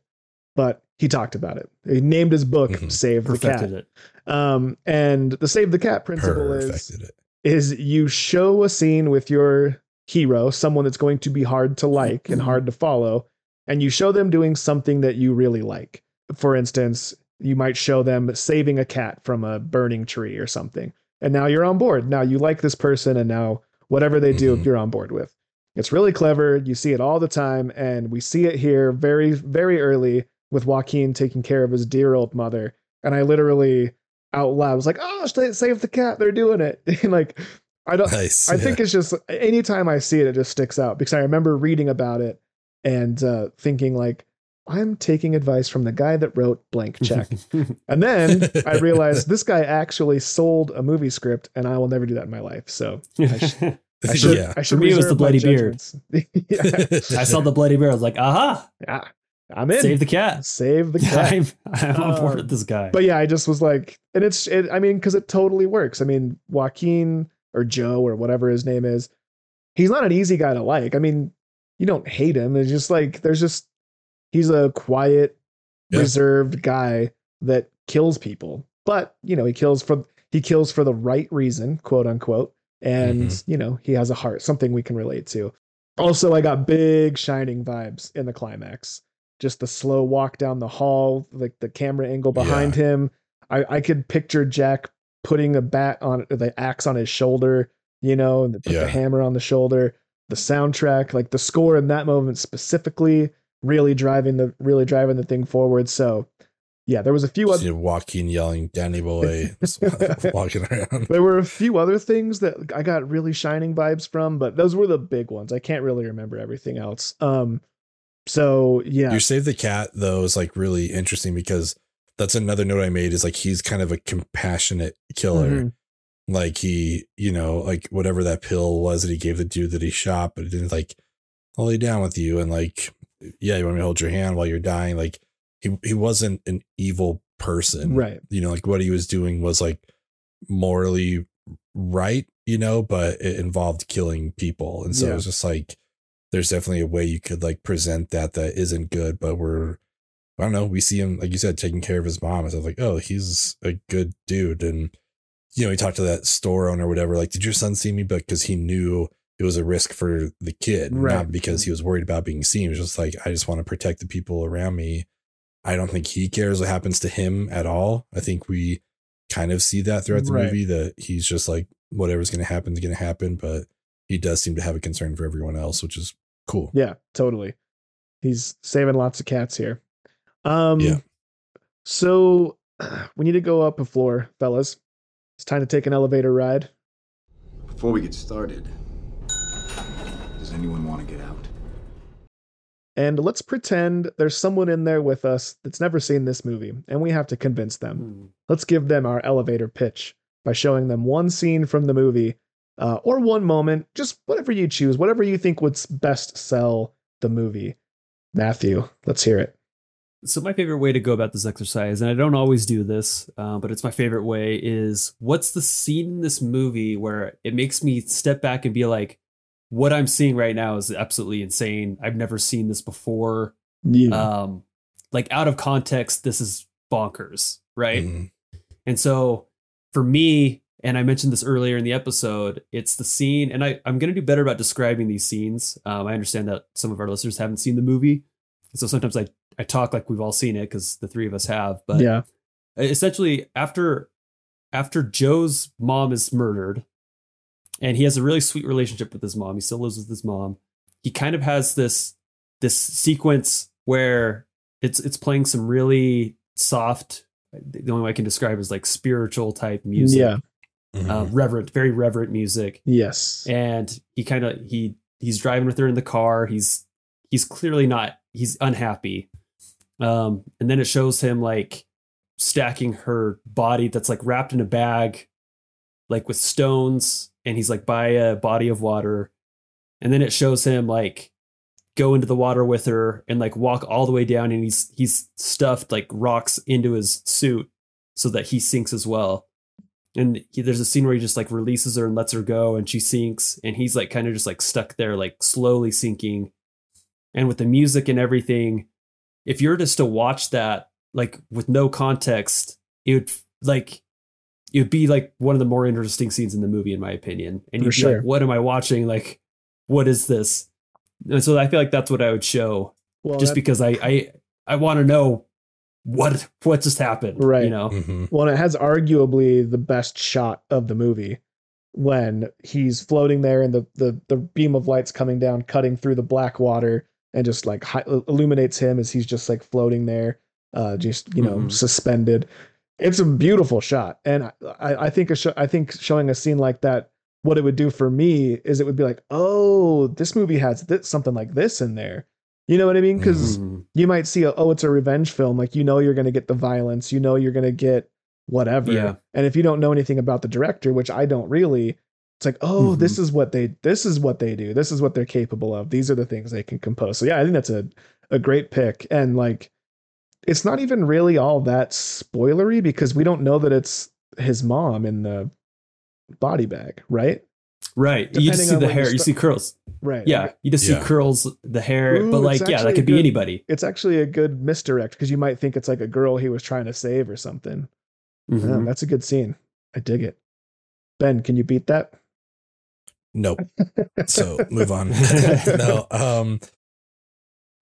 but he talked about it. He named his book Mhm. "Save the Perfected Cat." it. Um, and the "Save the Cat" principle is Perfected it. is you show a scene with your hero, someone that's going to be hard to like and hard to follow, and you show them doing something that you really like. For instance, you might show them saving a cat from a burning tree or something. And now you're on board. Now you like this person, and now whatever they do, Mhm. you're on board with. It's really clever. You see it all the time, and we see it here very, very early with Joaquin taking care of his dear old mother. And I literally out loud was like, "Oh, save the cat! They're doing it!" [laughs] and like, I don't. Nice. I think it's just anytime I see it, it just sticks out because I remember reading about it and uh, thinking like, I'm taking advice from the guy that wrote Blank Check. [laughs] and then I realized this guy actually sold a movie script, and I will never do that in my life. So I, sh- [laughs] I should. yeah. I should For me, it was the bloody beard. [laughs] yeah. I saw the bloody beard. I was like, aha, yeah, I'm in. save the cat. Save the cat. I'm, I'm on board Um, with this guy. But yeah, I just was like, and it's, it, I mean, because it totally works. I mean, Joaquin or Joe or whatever his name is, he's not an easy guy to like. I mean, you don't hate him. It's just like, there's just, he's a quiet, Yeah. reserved guy that kills people. But, you know, he kills for, he kills for the right reason, quote unquote. And, Mhm. you know, he has a heart, something we can relate to. Also, I got big shining vibes in the climax. Just the slow walk down the hall, like the camera angle behind him. I, I could picture Jack putting a bat on the axe on his shoulder, you know, and Yeah. the hammer on the shoulder. The soundtrack, like the score in that moment specifically, really driving the really driving the thing forward. So, yeah, there was a few other Joaquin yelling, Danny boy, [laughs] [laughs] walking around. there were a few other things that I got really shining vibes from, but those were the big ones. I can't really remember everything else. Um, so yeah, you save the cat though is like really interesting because that's another note I made is like he's kind of a compassionate killer. Mhm. Like he, you know, like whatever that pill was that he gave the dude that he shot, but it didn't like I'll lay down with you and like yeah, you want me to hold your hand while you're dying. Like he he wasn't an evil person. right, You know, like what he was doing was like morally right, you know, but it involved killing people. And so Yeah. it was just like there's definitely a way you could like present that that isn't good, but we're I don't know, we see him like you said taking care of his mom. And so I was like, oh, he's a good dude. And you know, he talked to that store owner or whatever, like, did your son see me? But because he knew it was a risk for the kid, Right. not because he was worried about being seen. It was just like, I just want to protect the people around me. I don't think he cares what happens to him at all. I think we kind of see that throughout the Right. movie that he's just like, whatever's going to happen is going to happen. But he does seem to have a concern for everyone else, which is cool. Yeah, totally. He's saving lots of cats here. Um Yeah. so [clears throat] we need to go up a floor, fellas. It's time to take an elevator ride. Before we get started, does anyone want to get out? And let's pretend there's someone in there with us that's never seen this movie, and we have to convince them. Hmm. Let's give them our elevator pitch by showing them one scene from the movie uh, or one moment, just whatever you choose, whatever you think would best sell the movie. Matthew, let's hear it. So my favorite way to go about this exercise, and I don't always do this, uh, but it's my favorite way, is what's the scene in this movie where it makes me step back and be like, what I'm seeing right now is absolutely insane. I've never seen this before. You, Um, like out of context, this is bonkers, right? Mhm. And so for me, and I mentioned this earlier in the episode, it's the scene, and I, I'm going to do better about describing these scenes. Um, I understand that some of our listeners haven't seen the movie. So sometimes I, I talk like we've all seen it because the three of us have. But yeah, essentially, after after Joe's mom is murdered, and he has a really sweet relationship with his mom, he still lives with his mom. He kind of has this this sequence where it's it's playing some really soft. The only way I can describe is like spiritual type music, yeah, Mhm. uh, reverent, very reverent music. Yes, and he kind of he he's driving with her in the car. He's he's clearly not he's unhappy. Um and then it shows him like stacking her body that's like wrapped in a bag like with stones and he's like by a body of water. And then it shows him like go into the water with her and like walk all the way down and he's he's stuffed like rocks into his suit so that he sinks as well. And he, there's a scene where he just like releases her and lets her go and she sinks and he's like kind of just like stuck there like slowly sinking. And with the music and everything if you're just to watch that like with no context it would like it would be like one of the more interesting scenes in the movie in my opinion and you'd be sure. like what am i watching like what is this and so i feel like that's what i would show well, just that- because i i i want to know what what just happened Right. you know Mhm. Well, it has arguably the best shot of the movie when he's floating there and the, the, the beam of light's coming down, cutting through the black water and just like hi- illuminates him as he's just like floating there, uh, just, you know, Mhm. suspended. It's a beautiful shot. And I, I think, a sh- I think showing a scene like that, what it would do for me is it would be like, oh, this movie has this, something like this in there. You know what I mean? Because Mhm. you might see a, oh it's a revenge film like you know you're going to get the violence you know you're going to get whatever Yeah. and if you don't know anything about the director which i don't really it's like oh this is what they this is what they do this is what they're capable of these are the things they can compose so yeah i think that's a, a great pick and like it's not even really all that spoilery because we don't know that it's his mom in the body bag right Right. You just see the hair. you You see curls. right Yeah. You just Yeah. see curls, the hair. Ooh, but like, yeah, that actually could be anybody. it's actually a good misdirect because you might think it's like a girl he was trying to save or something Yeah, Mhm. that's a good scene. I dig it. Ben, can you beat that? Nope. [laughs] So move on. [laughs] no. Um.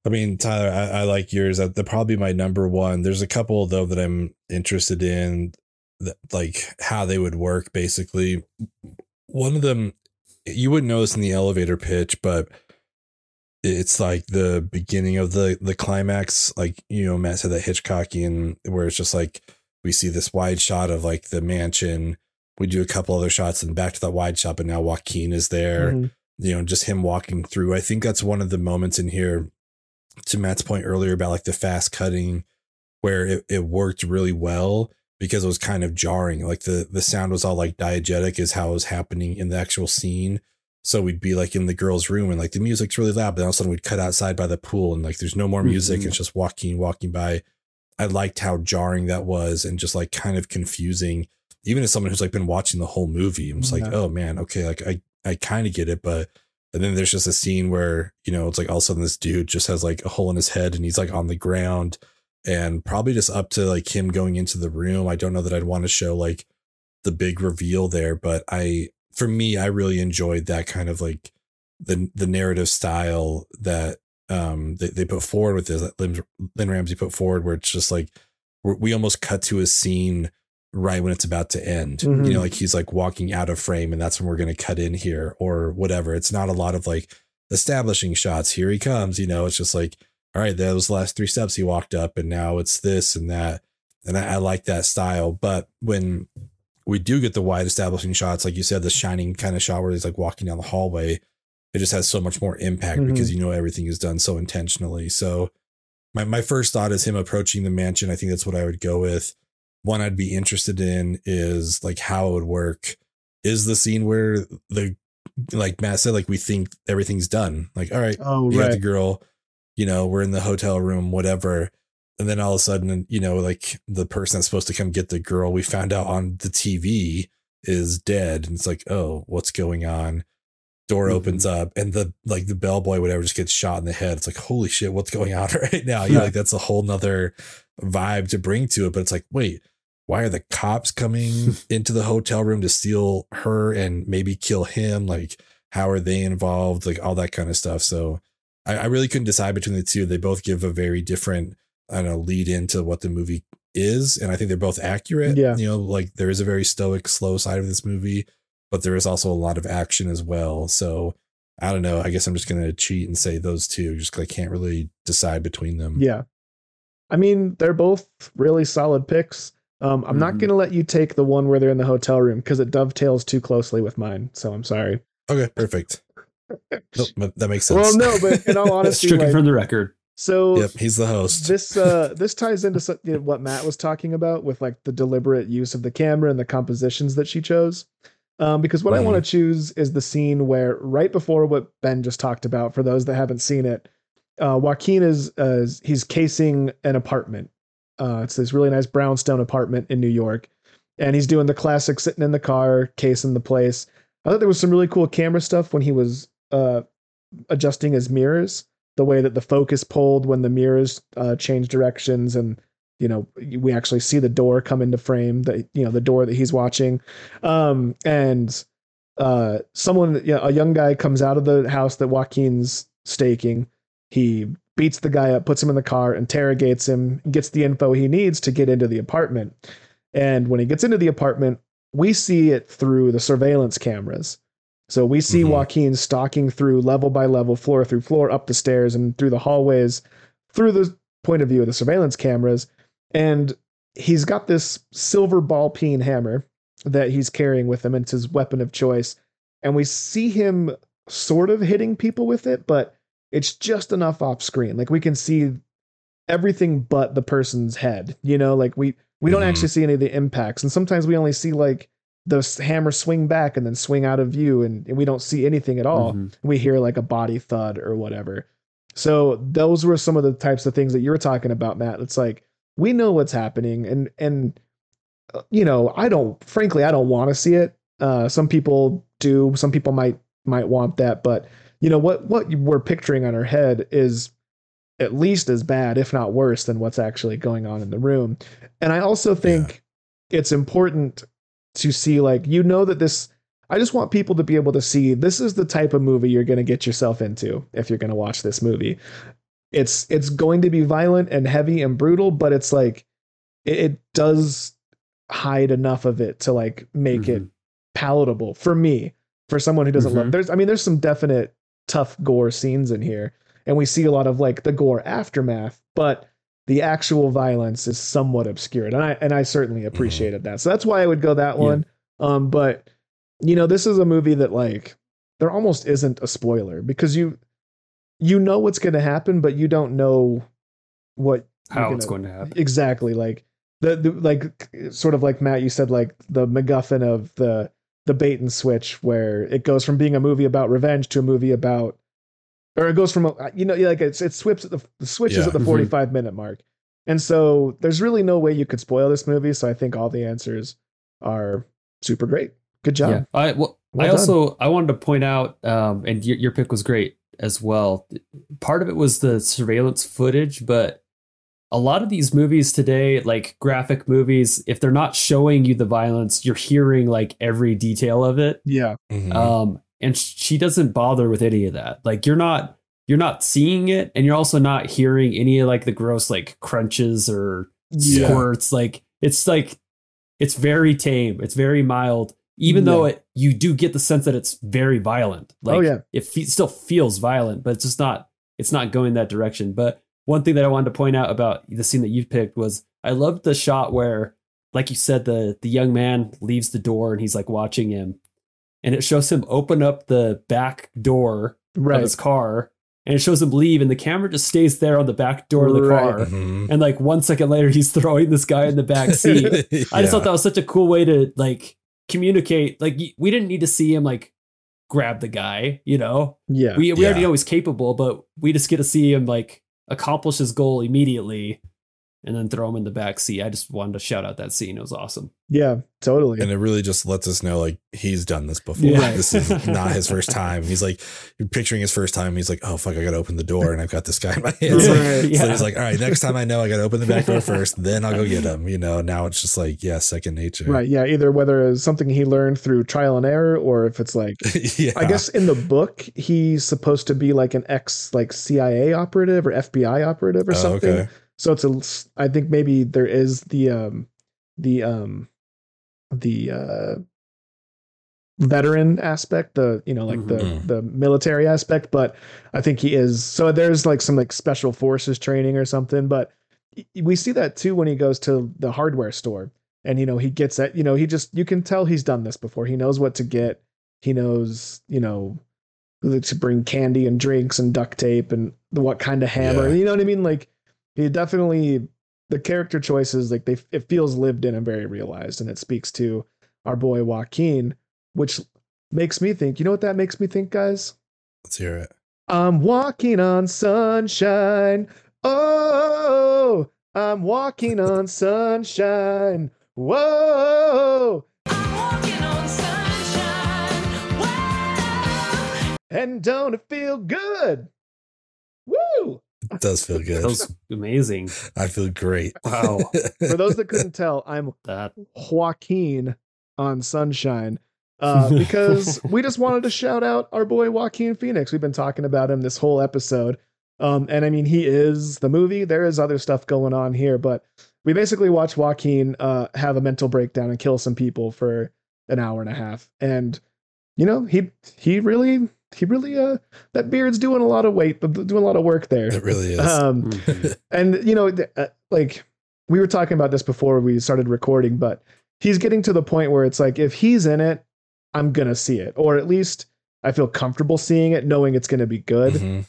I mean, Tyler, I, I like yours. That that probably my number one. There's a couple though that I'm interested in, that like how they would work. Basically, one of them you wouldn't notice in the elevator pitch, but it's like the beginning of the the climax. Like you know, Matt said that Hitchcockian, where it's just like we see this wide shot of like the mansion. We do a couple other shots and back to that wide shot, but now Joaquin is there Mhm. you know, just him walking through. I think that's one of the moments in here, to Matt's point earlier about like the fast cutting, where it, it worked really well because it was kind of jarring. Like the the sound was all like diegetic is how it was happening in the actual scene. So we'd be like in the girl's room and like the music's really loud, but then all of a sudden we'd cut outside by the pool and like there's no more music. Mhm. It's just walking, walking by. I liked how jarring that was and just like kind of confusing. Even as someone who's like been watching the whole movie, I'm just like, oh man, okay, like I I kind of get it, but and then there's just a scene where you know it's like all of a sudden this dude just has like a hole in his head and he's like on the ground and probably just up to like him going into the room. I don't know that I'd want to show like the big reveal there, but I for me I really enjoyed that kind of like the the narrative style that um they, they put forward with this that Lynne, Lynne Ramsay put forward where it's just like we almost cut to a scene right when it's about to end. Mhm. You know, like he's like walking out of frame and that's when we're going to cut in here or whatever. It's not a lot of like establishing shots. Here he comes, you know, it's just like, all right, those last three steps he walked up and now it's this and that. And I, I like that style. But when we do get the wide establishing shots, like you said, the shining kind of shot where he's like walking down the hallway, it just has so much more impact Mhm. because you know everything is done so intentionally. So my, my first thought is him approaching the mansion. I think that's what I would go with. One I'd be interested in is like how it would work. Is the scene where the like Matt said, like we think everything's done. Like, all right, Oh, you got the girl, you know, we're in the hotel room, whatever. And then all of a sudden, you know, like the person that's supposed to come get the girl, we found out on the TV is dead. And it's like, oh, what's going on? Door Mhm. opens up and the like the bellboy, whatever, just gets shot in the head. It's like, holy shit, what's going on [laughs] right now? Yeah, like that's a whole nother vibe to bring to it. But it's like, wait, why are the cops coming [laughs] into the hotel room to steal her and maybe kill him? Like, how are they involved? Like all that kind of stuff. So I, I really couldn't decide between the two. They both give a very different, I don't know, lead into what the movie is. And I think they're both accurate. Yeah. You know, like there is a very stoic, slow side of this movie, but there is also a lot of action as well. So I don't know. I guess I'm just going to cheat and say those two just 'cause I can't really decide between them. Yeah. I mean, they're both really solid picks. Um, I'm not Mhm. going to let you take the one where they're in the hotel room because it dovetails too closely with mine. So I'm sorry. Okay. Perfect. [laughs] Nope, that makes sense. Well, no, but in all [laughs] honesty, Stricken like, from the record. so Yep. He's the host. this uh this ties into so- you know, what Matt was talking about with like the deliberate use of the camera and the compositions that she chose. Um, because what I Mhm. want to choose is the scene where right before what Ben just talked about. For those that haven't seen it, uh, Joaquin is uh, is- he's casing an apartment. Uh, it's this really nice brownstone apartment in New York, and he's doing the classic sitting in the car casing the place. I thought there was some really cool camera stuff when he was uh, adjusting his mirrors the way that the focus pulled when the mirrors uh, change directions and you know we actually see the door come into frame that you know the door that he's watching. Um and uh someone you know, a young guy comes out of the house that Joaquin's staking. He beats the guy up puts him in the car interrogates him gets the info he needs to get into the apartment and when he gets into the apartment we see it through the surveillance cameras so we see Mhm. Joaquin stalking through level by level, floor through floor, up the stairs and through the hallways, through the point of view of the surveillance cameras. And he's got this silver ball peen hammer that he's carrying with him. And It's his weapon of choice. And we see him sort of hitting people with it, but it's just enough off screen. Like we can see everything but the person's head. You know, like we we don't Mhm. actually see any of the impacts. And sometimes we only see like the hammer swing back and then swing out of view and, and we don't see anything at all Mhm. we hear like a body thud or whatever so those were some of the types of things that you were talking about matt it's like we know what's happening and and uh, you know i don't frankly i don't want to see it uh some people do some people might might want that but you know what what we're picturing on our head is at least as bad if not worse than what's actually going on in the room and i also think it's important to see like you know that this I just want people to be able to see this is the type of movie you're going to get yourself into if you're going to watch this movie. It's it's going to be violent and heavy and brutal, but it's like it, it does hide enough of it to like make it Mhm. palatable for me, for someone who doesn't love. Mhm. There's I mean there's some definite tough gore scenes in here and we see a lot of like the gore aftermath, but the actual violence is somewhat obscured. And I and I certainly appreciated that. So that's why I would go that Yeah. one. Um but you know, this is a movie that like there almost isn't a spoiler because you you know what's going to happen, but you don't know what How it's gonna- going to happen. exactly like the, the like sort of like Matt you said like the MacGuffin of the the bait and switch where it goes from being a movie about revenge to a movie about or it goes from a, you know like it's it swips at the, the switches Yeah. at the Mhm. 45 minute mark and so there's really no way you could spoil this movie so I think all the answers are super great good job Yeah. I well, Well I done. also I wanted to point out, um, and your, your pick was great as well. Part of it was the surveillance footage, but a lot of these movies today, like graphic movies, if they're not showing you the violence, you're hearing like every detail of it. yeah Mhm. Um, and she doesn't bother with any of that. Like you're not you're not seeing it, and you're also not hearing any of like the gross like crunches or Yeah. squirts. Like it's like it's very tame. It's very mild. Even though it, you do get the sense that it's very violent. Like, Oh, yeah. it fe- still feels violent, but it's just not. It's not going that direction. But one thing that I wanted to point out about the scene that you picked was I loved the shot where, like you said, the the young man leaves the door and he's like watching him, and it shows him open up the back door of his car, and it shows him leave, and the camera just stays there on the back door of the Right. car. Mhm. And like one second later, he's throwing this guy in the back [laughs] seat. I just thought that was such a cool way to like communicate. Like we didn't need to see him like grab the guy, you know. Yeah. We we already know he's capable, but we just get to see him like accomplish his goal immediately, and then throw him in the back seat. I just wanted to shout out that scene. It was awesome. yeah. Totally. and it really just lets us know like he's done this before. Yeah. This is [laughs] not his first time. He's like picturing his first time. He's like, oh fuck, I gotta open the door, and I've got this guy in my hands. Right. So he's like, all right, next time I know I gotta open the back door first, then I'll go get him. You know, now it's just like, yeah, second nature. Right. Yeah. Either whether it's something he learned through trial and error, or if it's like, [laughs] yeah. I guess in the book he's supposed to be like an ex like CIA operative or FBI operative or Oh, something. okay. So it's a. I think maybe there is the um the um the uh veteran aspect the you know like Mhm. the Mm. the military aspect but i think he is so there's like some like special forces training or something but we see that too when he goes to the hardware store and you know he gets that you know he just you can tell he's done this before he knows what to get he knows you know to bring candy and drinks and duct tape and what kind of hammer Yeah. you know what i mean like he definitely the character choices like they it feels lived in and very realized and it speaks to our boy joaquin which makes me think you know what that makes me think guys? Let's hear it. i'm walking on sunshine. Oh i'm walking on sunshine. Whoa. And don't it feel good? Woo It does feel good. That was amazing. I feel great. Wow. for those that couldn't [laughs] tell i'm That Joaquin on Sunshine uh, [laughs] because we just wanted to shout out our boy Joaquin Phoenix. We've been talking about him this whole episode. Um, and I mean, he is the movie. There is other stuff going on here, but we basically watch Joaquin uh, have a mental breakdown and kill some people for an hour and a half. And you know, he he really he really uh that beard's doing a lot of weight, but doing a lot of work there. It really is. Um, Mhm. and you know, uh, like we were talking about this before we started recording, but he's getting to the point where it's like if he's in it, I'm gonna see it, or at least I feel comfortable seeing it, knowing it's gonna be good. Mhm.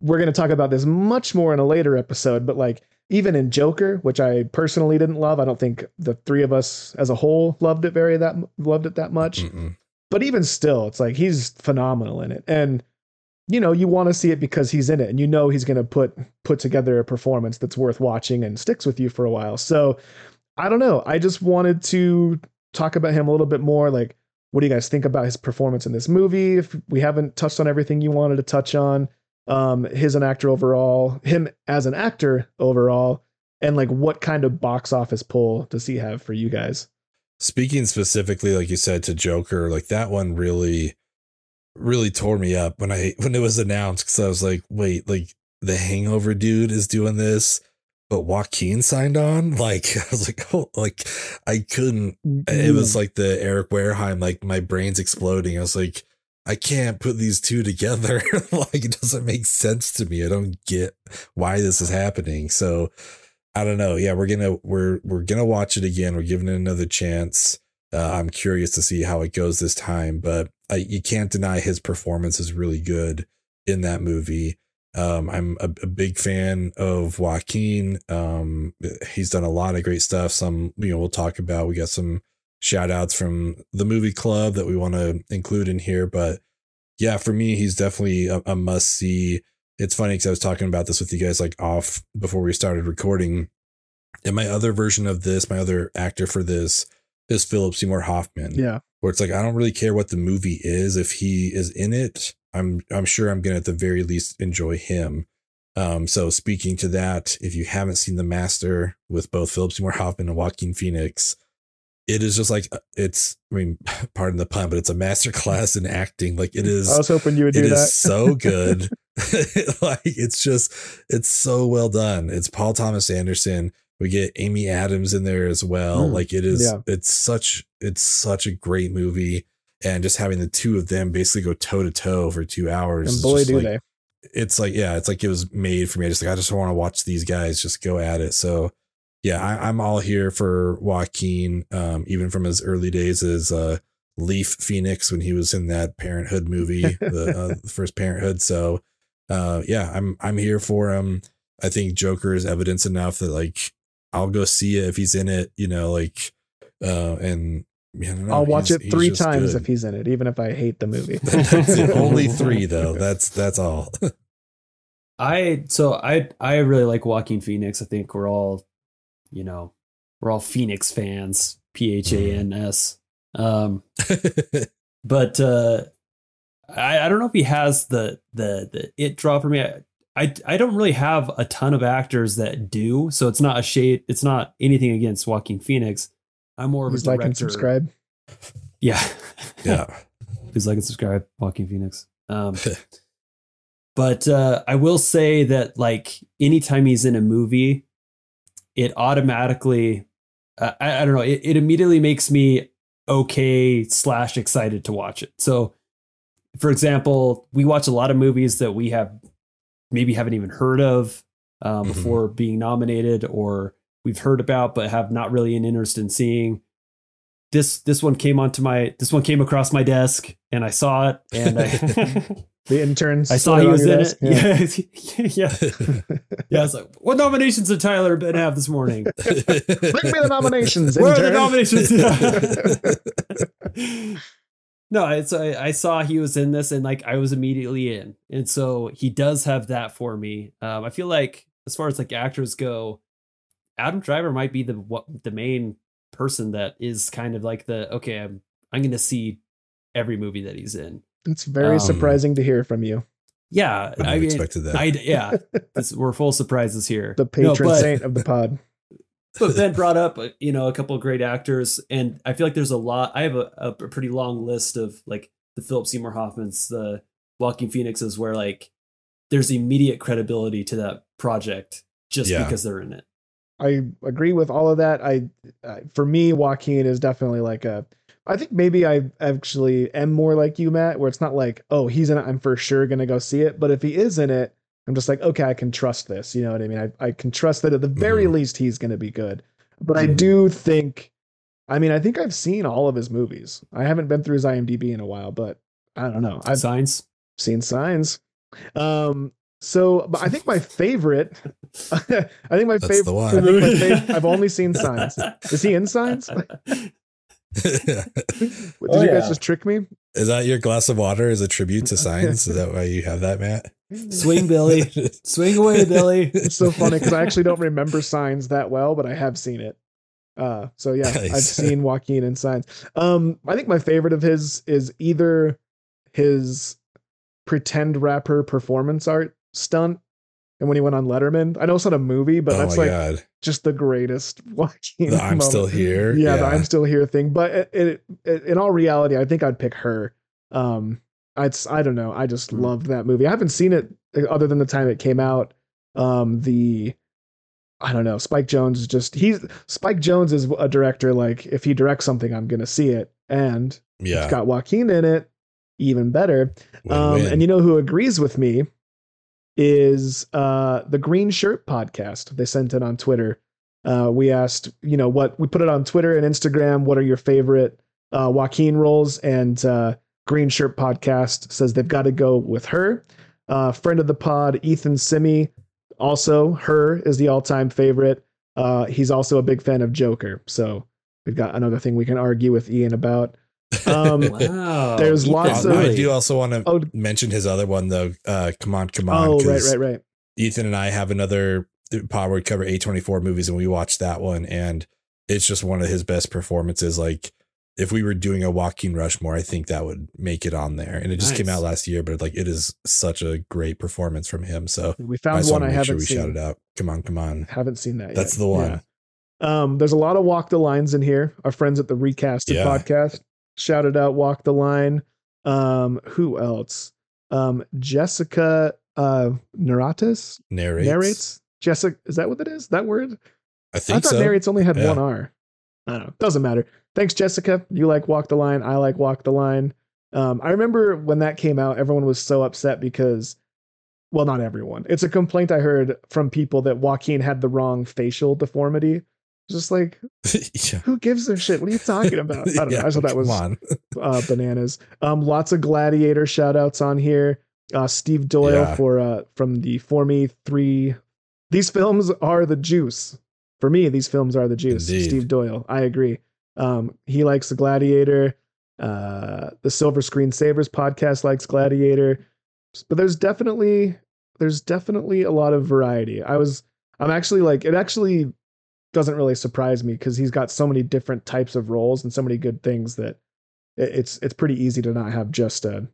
We're gonna talk about this much more in a later episode, but like even in Joker, which I personally didn't love, I don't think the three of us as a whole loved it very that loved it that much Mm-mm. But even still it's like he's phenomenal in it. And you know you want to see it because he's in it and you know he's going to put put together a performance that's worth watching and sticks with you for a while. So i don't know. I just wanted to talk about him a little bit more like what do you guys think about his performance in this movie? If we haven't touched on everything you wanted to touch on um his an actor overall him as an actor overall and like what kind of box office pull does he have for you guys Speaking specifically, like you said, to Joker, like that one really, really tore me up when I [laughs] when it was announced because I was like, wait, like the Hangover dude is doing this, but Joaquin signed on. [laughs] Like [laughs] I was like, oh, like I couldn't. It was mm-hmm. like the Eric Wareheim, like my brain's exploding. I was like, I can't put these two together. like it doesn't make sense to me. I don't get why this is happening. So I don't know. Yeah, we're gonna we're we're gonna watch it again. We're giving it another chance. Uh, I'm curious to see how it goes this time, but I, you can't deny his performance is really good in that movie. Um, I'm a, a big fan of Joaquin. Um, he's done a lot of great stuff. Some you know we'll talk about. We got some shout outs from the movie club that we want to include in here, but yeah, for me, he's definitely a, a must see it's funny because I was talking about this with you guys like off before we started recording. And my other version of this, my other actor for this is Philip Seymour Hoffman. yeah Where it's like I don't really care what the movie is. If he is in it, I'm I'm sure I'm gonna at the very least enjoy him. Um, so speaking to that, if you haven't seen The Master with both Philip Seymour Hoffman and Joaquin Phoenix, it is just like it's I mean, [laughs] pardon the pun, but it's a master class in acting. Like it is i was hoping you would it do is that so good. [laughs] [laughs] like it's just it's so well done. It's Paul Thomas Anderson We get Amy Adams in there as well. Mm, like it is, yeah. it's such, it's such a great movie. And just having the two of them basically go toe to toe for two hours. And boy, do like- they. it's like yeah, it's like it was made for me. I just like I just want to watch these guys just go at it. So yeah, I, I'm all here for Joaquin, um, even from his early days as uh, Leaf Phoenix when he was in that Parenthood movie, the, uh, [laughs] the first Parenthood. So uh, yeah, I'm I'm here for him. I think Joker is evidence enough that like I'll go see it if he's in it. You know, like uh, and yeah, I don't know, I'll watch he's- it three times good. if he's in it, even if I hate the movie. [laughs] That's it. [laughs] Only three though. That's that's all. [laughs] I so I I really like Joaquin Phoenix. I think we're all, you know, we're all Phoenix fans. P H A N S. Um, but uh, I I don't know if he has the the the it draw for me. I, I I don't really have a ton of actors that do, so it's not a shade. It's not anything against Joaquin Phoenix. I'm more of Please a like director. and subscribe. [laughs] Yeah, yeah. [laughs] Please like and subscribe, Joaquin Phoenix. Um, [laughs] but uh, I will say that like anytime he's in a movie, it automatically, uh, I, I don't know, it, it immediately makes me okay slash excited to watch it. So, for example, we watch a lot of movies that we have maybe haven't even heard of um, Mhm. before being nominated, or we've heard about but have not really an interest in seeing. This this one came onto my this one came across my desk and I saw it and I [laughs] [laughs] The interns. I saw he was in desk. it. Yeah. [laughs] yeah. Yeah. I was like, what nominations did Tyler Ben have this morning? Bring me the nominations. Where are the intern. nominations? No, it's I, I saw he was in this and like I was immediately in. And so he does have that for me. Um, I feel like as far as like actors go, Adam Driver might be the what the main person that is kind of like the okay, I'm I'm gonna see every movie that he's in. It's very Um, surprising to hear from you, Yeah, I I mean, expected that. I yeah, [laughs] this, we're full surprises here. the No, patron but- saint of the pod. But [laughs] Ben brought up, uh, you know, a couple of great actors, and I feel like there's a lot. I have a, a pretty long list of like the Philip Seymour Hoffmans, the Joaquin Phoenixes, where like there's immediate credibility to that project just Yeah. because they're in it. I agree with all of that. I, uh, for me, Joaquin is definitely like a. I think maybe I actually am more like you, Matt, where it's not like, oh, he's in it. I'm for sure gonna go see it. But if he is in it, I'm just like, okay, I can trust this. You know what I mean? I, I can trust that at the very Mhm. least he's gonna be good. But I do think, I mean, I think I've seen all of his movies. I haven't been through his IMDb in a while, but I don't know. I've Signs. seen signs. Um, so, but I think my favorite, [laughs] I think my That's favorite, the I one. think my fav- I've only seen [laughs] signs. Is he in signs? [laughs] Did Oh, you guys yeah. just trick me? Is that your glass of water as a tribute to science? Is that why you have that, Matt? Swing, Billy. [laughs] Swing away, Billy. It's so funny because I actually don't remember signs that well, but I have seen it. Uh, so yeah, [laughs] I've seen Joaquin in signs. Um, I think my favorite of his is either his pretend rapper performance art stunt, and when he went on Letterman. I know it's not a movie, but oh that's like god. just the greatest [laughs] Joaquin. The I'm moment. still here. Yeah, the I'm still here thing. But it, it, it, in all reality, I think I'd pick her. Um, I'd, I don't know. I just loved that movie. I haven't seen it uh, other than the time it came out. Um, the I don't know. Spike Jonze is just he's Spike Jonze is a director. Like if he directs something, I'm gonna see it, and yeah. it's got Joaquin in it. Even better. Um, Win-win. and you know who agrees with me is uh, the Green Shirt podcast. They sent it on Twitter. Uh, we asked, you know, what we put it on Twitter and Instagram. What are your favorite uh, Joaquin roles? And uh, Green Shirt podcast says they've got to go with her. Uh, friend of the pod, Ethan Simi, also her is the all-time favorite. Uh, he's also a big fan of Joker. So we've got another thing we can argue with Ian about. Um, [laughs] Wow. There's lots Uh, of- I do also want to Oh, mention his other one though. Uh, come on, come on. oh, right, 'cause right, right. Ethan and I have another pod where we cover A24 movies and we watched that one and it's just one of his best performances. Like if we were doing a Joaquin Rushmore, I think that would make it on there. And it just came out last year, but like it is such a great performance from him. So We found one I haven't sure we seen. shout out. Come on, come on. Haven't seen that yet. That's yet. the one. Yeah. Um, there's a lot of walk the lines in here. Our friends at the Recasted Yeah. podcast shouted out walk the line. Um, who else? Um, Jessica uh Naratis Narrates. narrates. Jessica, is that what it is? That word? I I thought so. Narrates only had Yeah. one R. I don't know. Doesn't matter. Thanks, Jessica. You like Walk the Line. I like Walk the Line. Um, I remember when that came out, everyone was so upset because, well, not everyone. It's a complaint I heard from people that Joaquin had the wrong facial deformity. Just like, [laughs] yeah. who gives a shit? What are you talking [laughs] about? I don't know. I thought that was uh, bananas. Um, lots of Gladiator shout outs on here. Uh, Steve Doyle Yeah. for uh, from the For Me three. These films are the juice. For me, these films are the juice. Indeed. Steve Doyle, I agree. Um, he likes the Gladiator. Uh, the Silver Screen Savers podcast likes Gladiator, but there's definitely there's definitely a lot of variety. I was I'm actually like it actually doesn't really surprise me because he's got so many different types of roles and so many good things that it- it's it's pretty easy to not have just a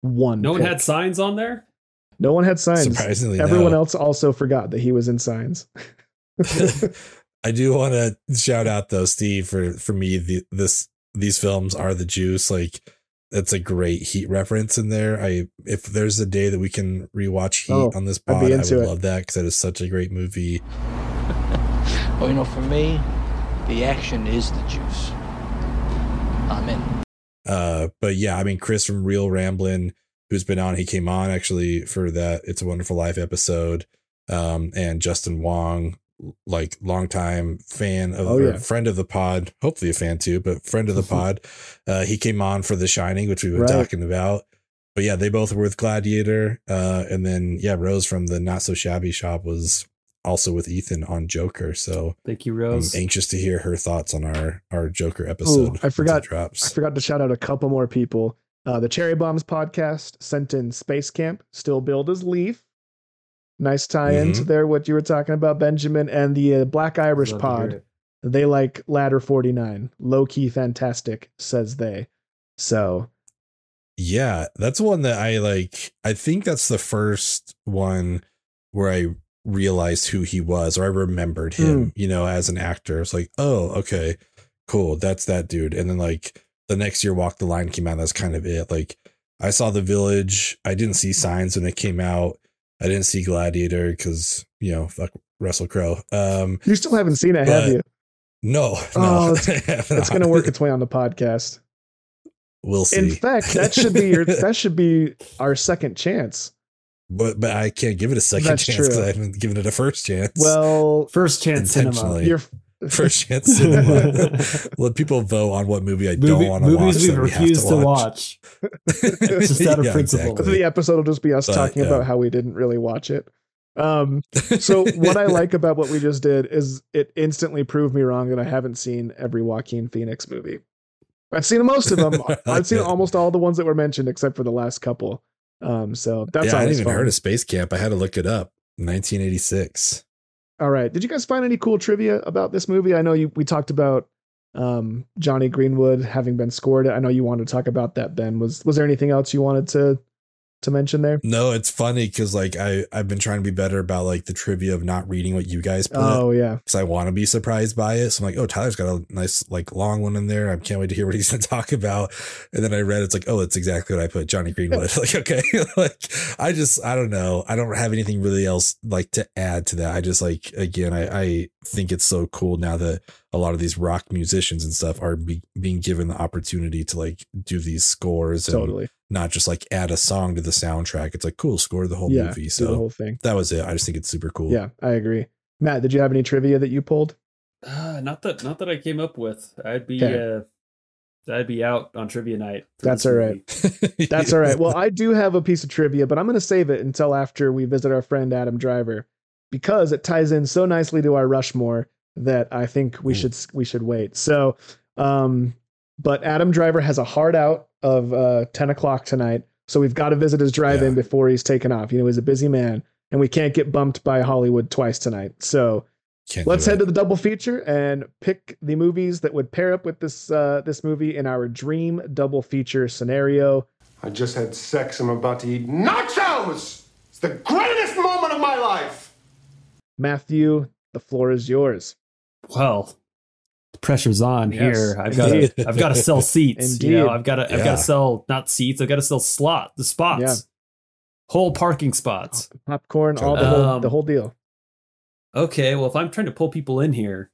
one. No one had signs on there. no one had signs. Surprisingly, Everyone no. else also forgot that he was in signs. [laughs] [laughs] I do want to shout out though, Steve, for for me, the, this these films are the juice. Like that's a great Heat reference in there. I if there's a day that we can rewatch Heat Oh, on this I'd pod, I would it. love that because that is such a great movie. [laughs] Well, you know, for me, the action is the juice. I'm in. Uh, but yeah, I mean, Chris from Real Ramblin', who's been on, he came on actually for that It's a Wonderful Life episode. Um, and Justin Wong, like longtime fan of Oh, yeah. friend of the pod, hopefully a fan too, but friend of the [laughs] pod. Uh, he came on for The Shining, which we were Right. talking about. But yeah, they both were with Gladiator. Uh, and then yeah, Rose from the Not So Shabby Shop was also with Ethan on Joker. So Thank you, Rose. I'm Rose. anxious to hear her thoughts on our our Joker episode. I forgot- drops. I forgot to shout out a couple more people. Uh, the Cherry Bombs podcast sent in Space Camp, still billed as Leaf. Nice tie in to there, what you were talking about, Benjamin, and the uh, Black Irish Love to hear pod. They like Ladder 49. Low key fantastic, says they. So, Yeah, that's one that I like. I think that's the first one where I realized who he was or I remembered him, you know, as an actor. It's like, oh, okay, cool. That's that dude. And then like the next year Walk the Line came out. That's kind of it. Like I saw The Village. I didn't see signs when it came out. I didn't see Gladiator because, you know, fuck Russell Crowe. Um, you still haven't seen it, have you? no, [laughs] Oh, no, [laughs] it's- It's going to work its way on the podcast. We'll see. In fact, that [laughs] should be your that should be our second chance. but but I can't give it a second That's chance because. I haven't given it a first chance. Well, First chance cinema. Intentionally. You're first chance cinema. Let people vote on what movie I don't want to watch. movies we that we refuse to watch. [laughs] Just out of principle. the episode will just be us But, talking yeah. about how we didn't really watch it. Um, [laughs] so what I like about what we just did is it instantly proved me wrong that I haven't seen every Joaquin Phoenix movie. I've seen most of them. I [laughs] I've seen like almost all the ones that were mentioned except for the last couple. Um, so that's yeah, I hadn't always even fun. heard of Space Camp. I had to look it up. 1986. All right. Did you guys find any cool trivia about this movie? I know you we talked about um, Jonny Greenwood having been scored. I know you wanted to talk about that, Ben. Was was there anything else you wanted to to mention there? No, it's funny because like I I've been trying to be better about like the trivia of not reading what you guys put. Oh yeah. because I want to be surprised by it. So I'm like, oh, Tyler's got a nice like long one in there. I can't wait to hear what he's [laughs] gonna talk about. And then I read it's like, oh, it's exactly what I put. Jonny Greenwood. [laughs] like, okay, [laughs] like I just I don't know. I don't have anything really else like to add to that. I just like again, I I think it's so cool now that a lot of these rock musicians and stuff are be, being given the opportunity to like do these scores and Totally. not just like add a song to the soundtrack. It's like cool, score the whole yeah. movie. So the whole thing. that was it. I just think it's super cool. Yeah, I agree. Matt, did you have any trivia that you pulled? Uh, not that not that I came up with. I'd be Okay. uh I'd be out on trivia night. That's all right. That's all right. Well, I do have a piece of trivia, but I'm going to save it until after we visit our friend Adam Driver because it ties in so nicely to our Rushmore that I think we Ooh. should we should wait. So, um, but Adam Driver has a hard out of uh, 10 o'clock tonight, so we've got to visit his drive-in Yeah. before he's taken off. You know, he's a busy man, and we can't get bumped by Hollywood twice tonight. So Can't let's head to the double feature and pick the movies that would pair up with this uh, this movie in our dream double feature scenario. I just had sex. I'm about to eat nachos. It's the greatest moment of my life. Matthew, the floor is yours. Well, the pressure's on Yes, here. I've got to I've got to sell seats. You know, Indeed. I've got to I've got to sell not seats. I've got to sell slot the spots. Yeah. Whole parking spots. Popcorn, all the whole, Um, the whole deal. okay, well, if I'm trying to pull people in here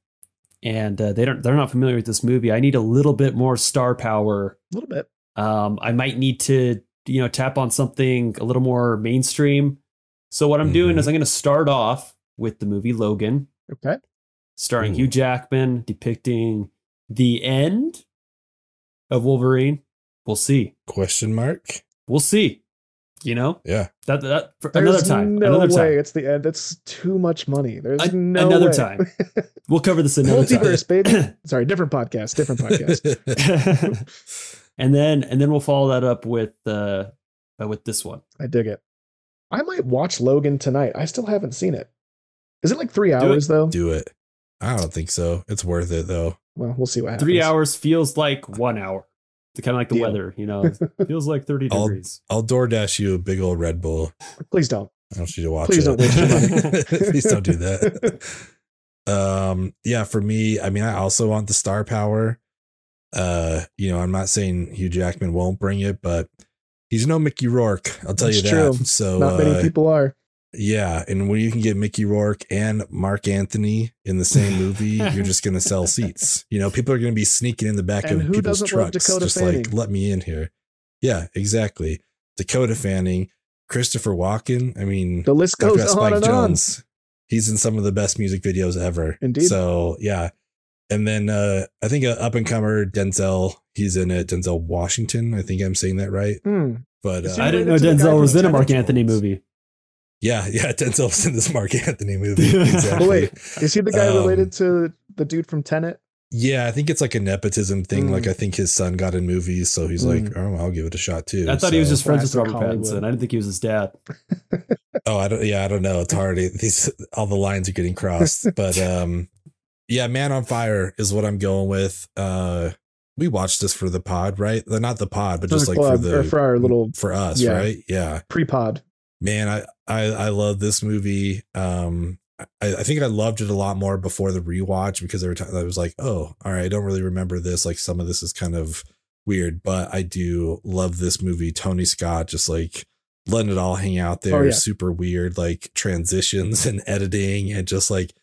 and uh, they don't, they're not familiar with this movie, I need a little bit more star power. A little bit. Um, I might need to, you know, tap on something a little more mainstream. So what I'm doing Mhm. is I'm going to start off with the movie Logan, Okay. starring Ooh. Hugh Jackman, depicting the end of Wolverine. We'll see. Question mark? We'll see. You know Yeah. that that for another time. No another way it's the end. It's too much money. There's A- no another way. time. [laughs] We'll cover this another time. Multiverse, baby. [coughs] Sorry, different podcast. Different podcast. [laughs] and then and then we'll follow that up with uh, uh with this one. I dig it. I might watch Logan tonight. I still haven't seen it. Is it like three it. hours though? Do it. I don't think so. It's worth it though. Well, we'll see what happens. Three hours feels like one hour. It's kind of like the Deal. weather, you know. It [laughs] feels like thirty I'll- degrees. I'll DoorDash you a big old Red Bull. Please don't. I want you to watch Please it. don't waste your money. [laughs] Please don't do that. [laughs] um, yeah, for me, I mean, I also want the star power. Uh, you know, I'm not saying Hugh Jackman won't bring it, but he's no Mickey Rourke. I'll tell That's you that. true. So Not many uh, people are. Yeah, and when you can get Mickey Rourke and Marc Anthony in the same [laughs] movie, you're just gonna sell seats. You know, people are gonna be sneaking in the back And of people's trucks, Dakota just Fanning? like let me in here. Yeah, exactly. Dakota Fanning, Christopher Walken. I mean, The list I've goes got on Spike and Jones. He's in some of the best music videos ever. Indeed. So yeah, and then uh I think a up and comer Denzel. He's in it. Denzel Washington. I think I'm saying that right. on. Hmm. But uh, I didn't know related to the guy Denzel was in a Marc Anthony movie. Yeah, yeah, [laughs] Denzel's in this Marc Anthony movie. Exactly. [laughs] But wait, is he the guy Um, related to the dude from Tenet? Yeah, I think it's like a nepotism thing. Mm. Like I think his son got in movies, so he's Mm. like, "Oh, I'll give it a shot too." I thought he was So- just friends with Robert Hollywood. Pattinson. I didn't think he was his dad. [laughs] Oh, I don't. Yeah, I don't know. It's hard. These all the lines are getting crossed, but um, yeah, Man on Fire is what I'm going with. Uh, we watched this for the pod, right? Not the pod, but just the like for the for our little for us, yeah. right? Yeah, pre-pod. Man, I I I love this movie. Um, I, I think I loved it a lot more before the rewatch because every time I was like, oh, all right, I don't really remember this. Like some of this is kind of weird, but I do love this movie. Tony Scott just like letting it all hang out there. Oh, yeah. Super weird, like transitions [laughs] and editing and just like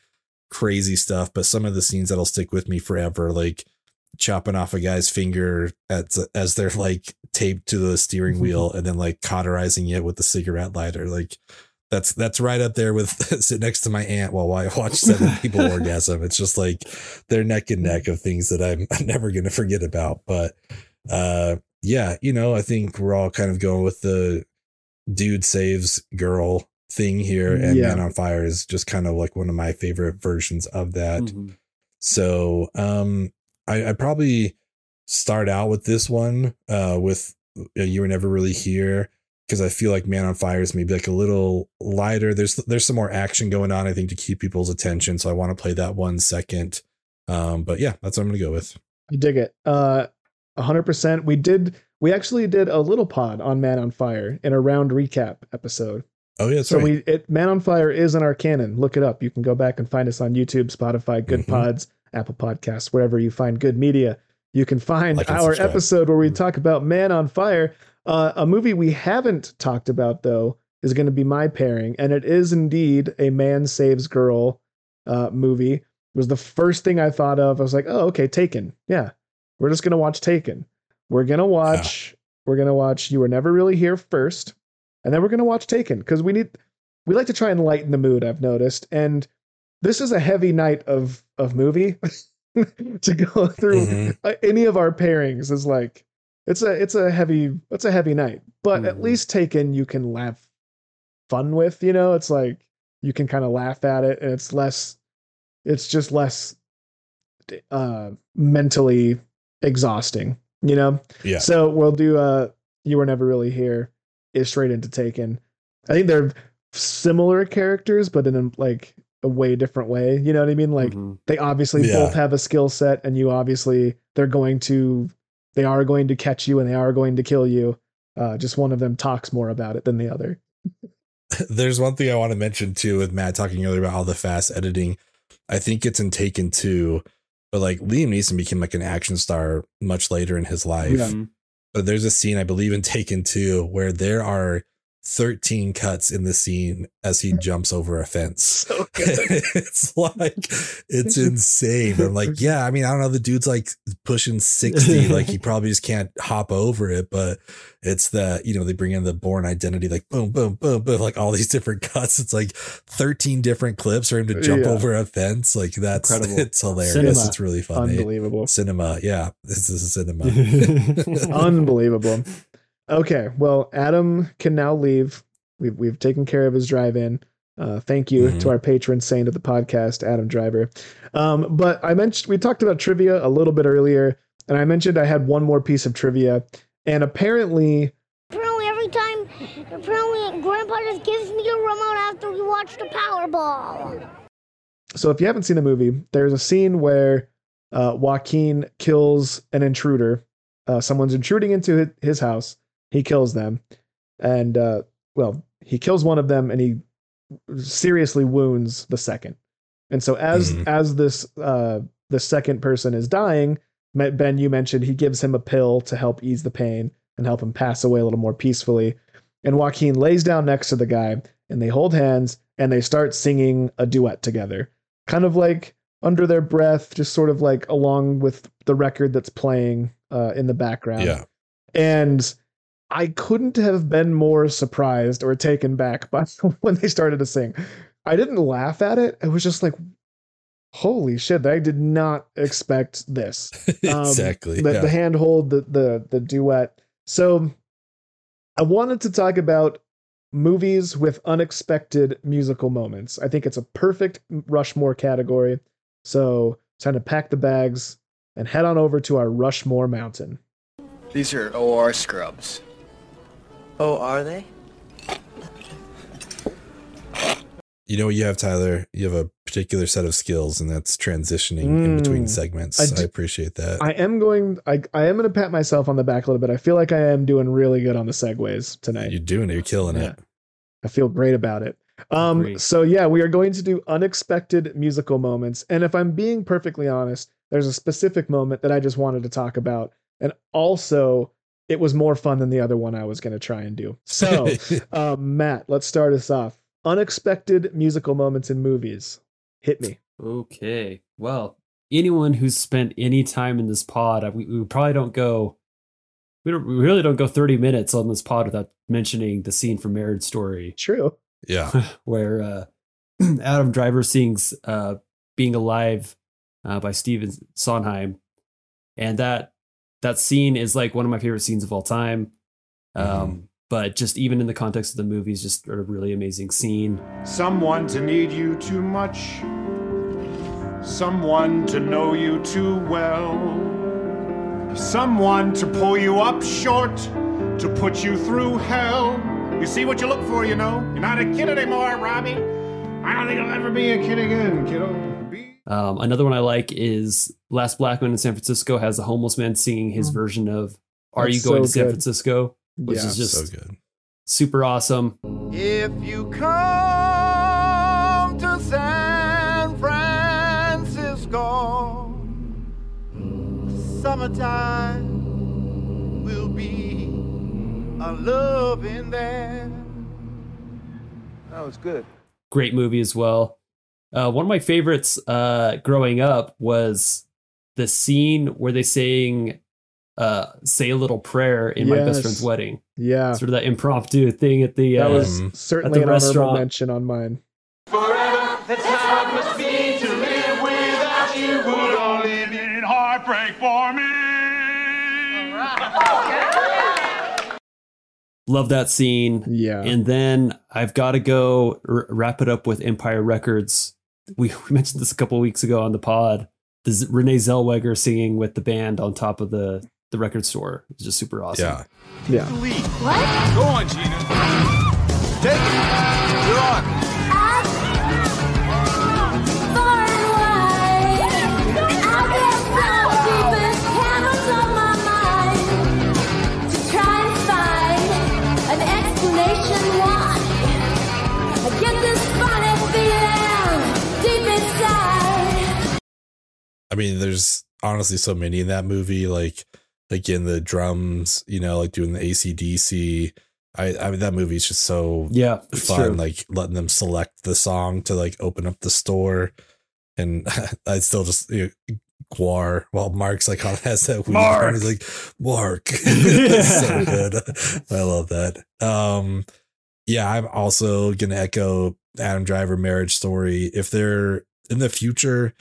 crazy stuff. But some of the scenes that'll stick with me forever, like chopping off a guy's finger as as they're like taped to the steering wheel and then like cauterizing it with the cigarette lighter. Like that's that's right up there with [laughs] sit next to my aunt while I watch seven [laughs] people orgasm. It's just like they're neck and neck of things that I'm, [laughs] never gonna forget about. But uh yeah, you know, I think we're all kind of going with the dude saves girl thing here and Yeah. Man on Fire is just kind of like one of my favorite versions of that. Mhm. So um I, I probably start out with this one uh with uh, You Were Never Really Here because I feel like Man on Fire is maybe like a little lighter. There's there's some more action going on, I think, to keep people's attention. So I want to play that one second. Um, but yeah, that's what I'm gonna go with. I dig it. Uh, hundred percent. We did. We actually did a little pod on Man on Fire in a round recap episode. Oh yeah, so right. we it, Man on Fire is in our canon. Look it up. You can go back and find us on YouTube, Spotify, Good Mhm. Pods, Apple Podcasts, wherever you find good media. You can find Like our subscribe. episode where we talk about Man on Fire. Uh, a movie we haven't talked about though is going to be my pairing, and it is indeed a man saves girl uh, movie. It was the first thing I thought of. I was like, oh, okay, Taken. Yeah, we're just gonna watch Taken. We're gonna watch. We're gonna watch. You were never really here first, and then we're gonna watch Taken because we need. We like to try and lighten the mood. I've noticed, and this is a heavy night of of movie [laughs] to go through. Mhm. Uh, Any of our pairings is like it's a it's a heavy it's a heavy night, but at Mhm. least Taken you can laugh fun with. You know, it's like you can kind of laugh at it, and it's less. It's just less uh mentally exhausting you know Yeah. so we'll do uh you were never really here is straight into taken i think they're similar characters but in like a way different way you know what i mean like Mhm. they obviously Yeah. both have a skill set and you obviously they're going to they are going to catch you and they are going to kill you uh just one of them talks more about it than the other [laughs] There's one thing I want to mention too with Matt talking earlier about all the fast editing. I think it's in Taken 2, but like Liam Neeson became like an action star much later in his life. Yeah. Mhm. But there's a scene I believe in Taken 2 where there are 13 cuts in the scene as he mm. jumps over a fence. So [laughs] it's like it's [laughs] insane. I'm like, yeah, I mean, I don't know. The dude's like pushing 60, [laughs] like he probably just can't hop over it, but it's the, you know, they bring in the Bourne identity, like boom, boom, boom, boom, like all these different cuts. It's like 13 different clips for him to jump Yeah. over a fence. Like that's Incredible. it's hilarious. Cinema. It's really funny. Unbelievable. Cinema. Yeah. This is cinema. Unbelievable. Okay, well, Adam can now leave. We've we've taken care of his drive-in. Uh, thank you Mhm. to our patron saint of the podcast, Adam Driver. Um, but I mentioned we talked about trivia a little bit earlier, and I mentioned I had one more piece of trivia, and apparently, Apparently, every time, apparently, Grandpa just gives me the remote after we watch the Powerball. so if you haven't seen the movie, there's a scene where uh, Joaquin kills an intruder. Uh, someone's intruding into his house. He kills them, and uh, well, he kills one of them, and he seriously wounds the second. And so as Mhm. as this uh, the second person is dying, Ben, you mentioned he gives him a pill to help ease the pain and help him pass away a little more peacefully. And Joaquin lays down next to the guy, and they hold hands and they start singing a duet together, kind of like under their breath, just sort of like along with the record that's playing uh, in the background. yeah. And I couldn't have been more surprised or taken back by [laughs] when they started to sing. I didn't laugh at it. It was just like, holy shit! I did not expect this. [laughs] Um, exactly. The, yeah. the handhold, the the the duet. So, I wanted to talk about movies with unexpected musical moments. I think it's a perfect Rushmore category. So, it's time to pack the bags and head on over to our Rushmore Mountain. These are OR scrubs. Oh, are they? You know what you have, Tyler? You have a particular set of skills, and that's transitioning in between Mm. segments. I I, appreciate that. I am going. I I am going to pat myself on the back a little bit. I feel like I am doing really good on the segues tonight. You're doing it. You're killing Yeah. it. I feel great about it. Um, Agreed. so yeah, we are going to do unexpected musical moments. And if I'm being perfectly honest, there's a specific moment that I just wanted to talk about. And also, it was more fun than the other one I was going to try and do. So, um, [laughs] Matt, let's start us off. Unexpected musical moments in movies. Hit me. Okay. Well, anyone who's spent any time in this pod, we, we probably don't go. We don't. We really don't go thirty minutes on this pod without mentioning the scene from Marriage Story, True. yeah. [laughs] where uh, [clears throat] Adam Driver sings uh, "Being Alive" uh, by Stephen Sondheim, and that that scene is like one of my favorite scenes of all time. Um, But just even in the context of the movie, is just a really amazing scene. Someone to need you too much. Someone to know you too well. Someone to pull you up short, to put you through hell. You see what you look for, you know? You're not a kid anymore, Robbie. I don't think I'll ever be a kid again, kiddo. Be- Um, another one I like is Last Black Man in San Francisco has a homeless man singing his version of "Are That's You Going so to San good. Francisco," which Yeah. is just so good. super awesome. If you come to San Francisco, summertime will be a loving there. That was good. Great movie as well. Uh, one of my favorites uh, growing up was the scene where they sang uh, "Say a Little Prayer" in my best friend's wedding. Yeah. Sort of that impromptu thing at the That uh, was Um, certainly an the honorable restaurant. mention on mine. That's how it must be to live without you. Would only mean heartbreak for me. love that scene. Yeah. And then I've got to go r- wrap it up with Empire Records. We, we mentioned this a couple weeks ago on the pod. The Z- Renee Zellweger singing with the band on top of the the record store. It's just super awesome. Yeah. yeah. What? Go on, Gina. Take it. Mean, there's honestly so many in that movie. Like, again, the drums, you know, like doing the ACDC. I I mean that movie's just so Yeah, fun. true. Like letting them select the song to like open up the store, and [laughs] I still just you know, Gwar while Mark's like on has that weed Mark. he's like Mark. [laughs] It's so good. I love that. Um, yeah, I'm also gonna echo Adam Driver marriage story. If they're in the future,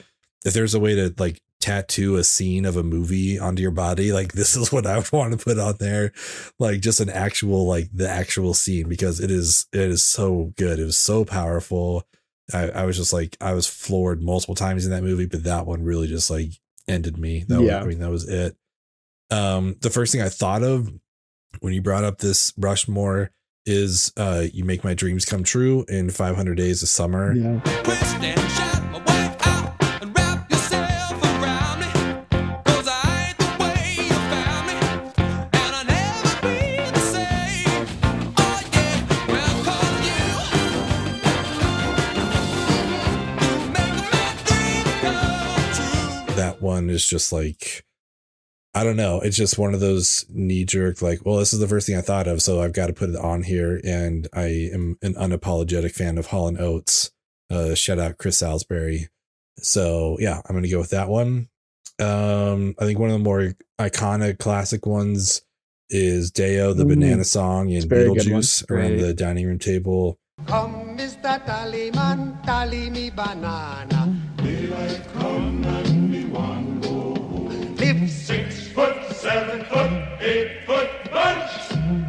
if there's a way to like tattoo a scene of a movie onto your body, like this is what I would want to put on there, like just an actual like the actual scene because it is it is so good. It was so powerful. I, I was just like I was floored multiple times in that movie, but that one really just like ended me. That was, Yeah. I mean that was it. Um, the first thing I thought of when you brought up this Rushmore is uh you make my dreams come true in 500 days of summer. Yeah. One is just like I don't know. It's just one of those knee jerk, like, well, this is the first thing I thought of, so I've got to put it on here. And I am an unapologetic fan of Hall and Oates. Uh, shout out Chris Salisbury. So yeah, I'm gonna go with that one. Um, I think one of the more iconic classic ones is Day-O, the Mm. banana song in It's a very good one. Beetlejuice around the dining room table. Come, Mr. Tallyman, tally me banana. Live Six foot, seven foot, eight foot bunch.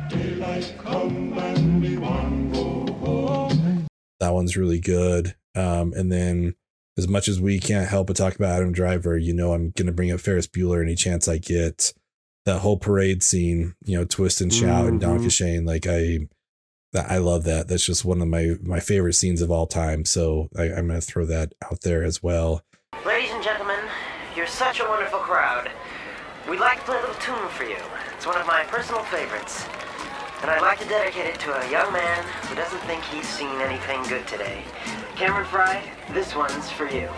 Daylight come and we want go home. That one's really good. Um, and then as much as we can't help but talk about Adam Driver, you know, I'm going to bring up Ferris Bueller any chance I get. That whole parade scene, you know, twist and shout and Mhm. Donkey like I, that I love that. That's just one of my my favorite scenes of all time. So I, I'm going to throw that out there as well. Ladies and gentlemen, you're such a wonderful crowd. We'd like to play a little tune for you. It's one of my personal favorites. And I'd like to dedicate it to a young man who doesn't think he's seen anything good today. Cameron Fry, this one's for you.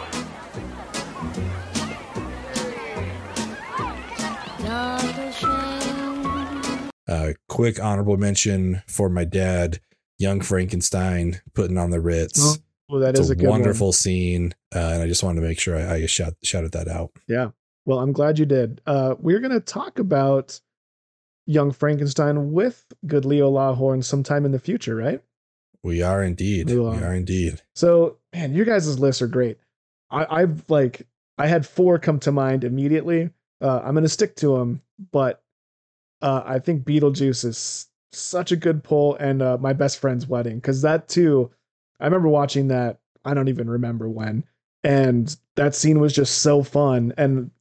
Uh, quick honorable mention for my dad, Young Frankenstein, putting on the Ritz. Well, that it's is a, a, good one. wonderful scene, uh, and I just wanted to make sure I, I shout shouted that out. Yeah. Well, I'm glad you did. Uh, we're going to talk about Young Frankenstein with good Leo Lawhorn sometime in the future, right? We are indeed. We We are. indeed. So, man, your guys' lists are great. I, I've like, I had four come to mind immediately. Uh, I'm going to stick to them, but uh, I think Beetlejuice is such a good pull and uh, my best friend's wedding because that too, I remember watching that. I don't even remember when, and that scene was just so fun and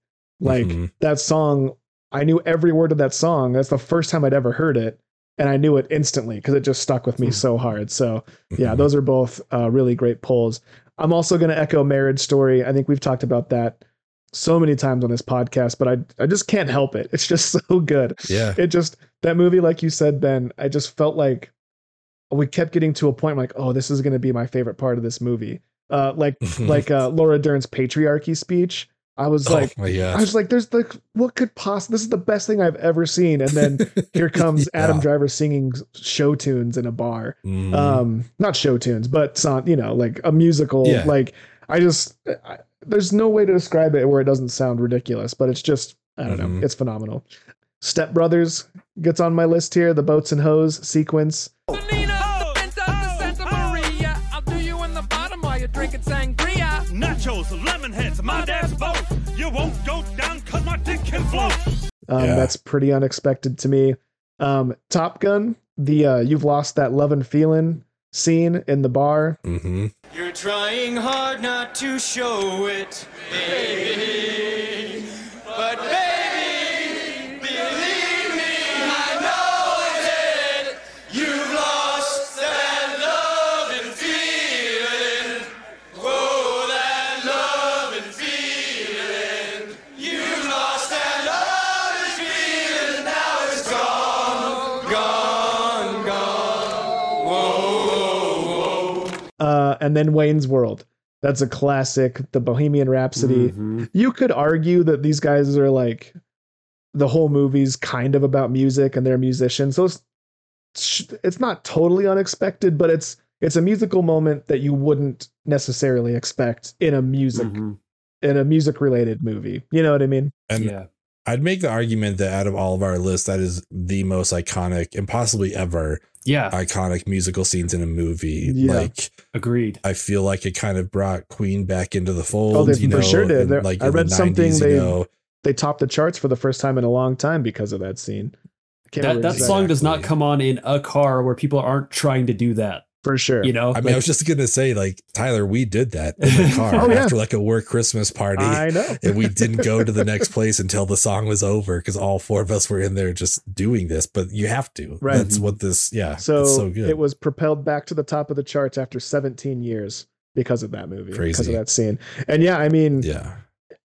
like Mhm. that song. I knew every word of that song. That's the first time I'd ever heard it, and I knew it instantly because it just stuck with me so hard. So yeah, Mhm. those are both uh, really great pulls. I'm also going to echo Marriage Story. I think we've talked about that so many times on this podcast, but I I just can't help it. It's just [laughs] so good. Yeah. It just that movie, like you said, Ben. I just felt like we kept getting to a point like, oh, this is going to be my favorite part of this movie. Uh, like [laughs] like uh, Laura Dern's patriarchy speech. I was Oh like, I was like, there's like, what could possibly? This is the best thing I've ever seen. And then [laughs] here comes Adam Driver singing show tunes in a bar Mhm. um not show tunes but song you know like a musical Yeah. like i just I, there's no way to describe it where it doesn't sound ridiculous but it's just i don't Mhm. know it's phenomenal step brothers gets on my list here the boats and hose sequence Nachos, lemon heads, my dad's boat. You won't go down cause my dick can float. um Yeah. that's pretty unexpected to me um top gun the uh you've lost that love and feeling scene in the bar Mhm. You're trying hard not to show it, baby. And then wayne's world that's a classic the bohemian rhapsody Mhm. you could argue that these guys are like the whole movie's kind of about music and they're musicians. So sh- it's not totally unexpected, but it's it's a musical moment that you wouldn't necessarily expect in a music Mhm. in a music related movie. You know what I mean? And Yeah. I'd make the argument that out of all of our lists, that is the most iconic and possibly ever Yeah. iconic musical scenes in a movie. Yeah. Like Agreed. I feel like it kind of brought Queen back into the fold. Oh, they you for know, sure did. and, like I in the read something 90s, they- you know, They topped the charts for the first time in a long time because of that scene. I That remember that exactly. song does not come on in a car where people aren't trying to do that. For sure. You know, I mean, Like, I was just gonna say, like Tyler, we did that in the [laughs] car Oh, yeah. after like a work Christmas party. I know. and we didn't go to the next place until the song was over because all four of us were in there just doing this. But you have to. Right. That's what this. Yeah. So, it's so good. it was propelled back to the top of the charts after 17 years because of that movie, because of that scene. And yeah, I mean, yeah.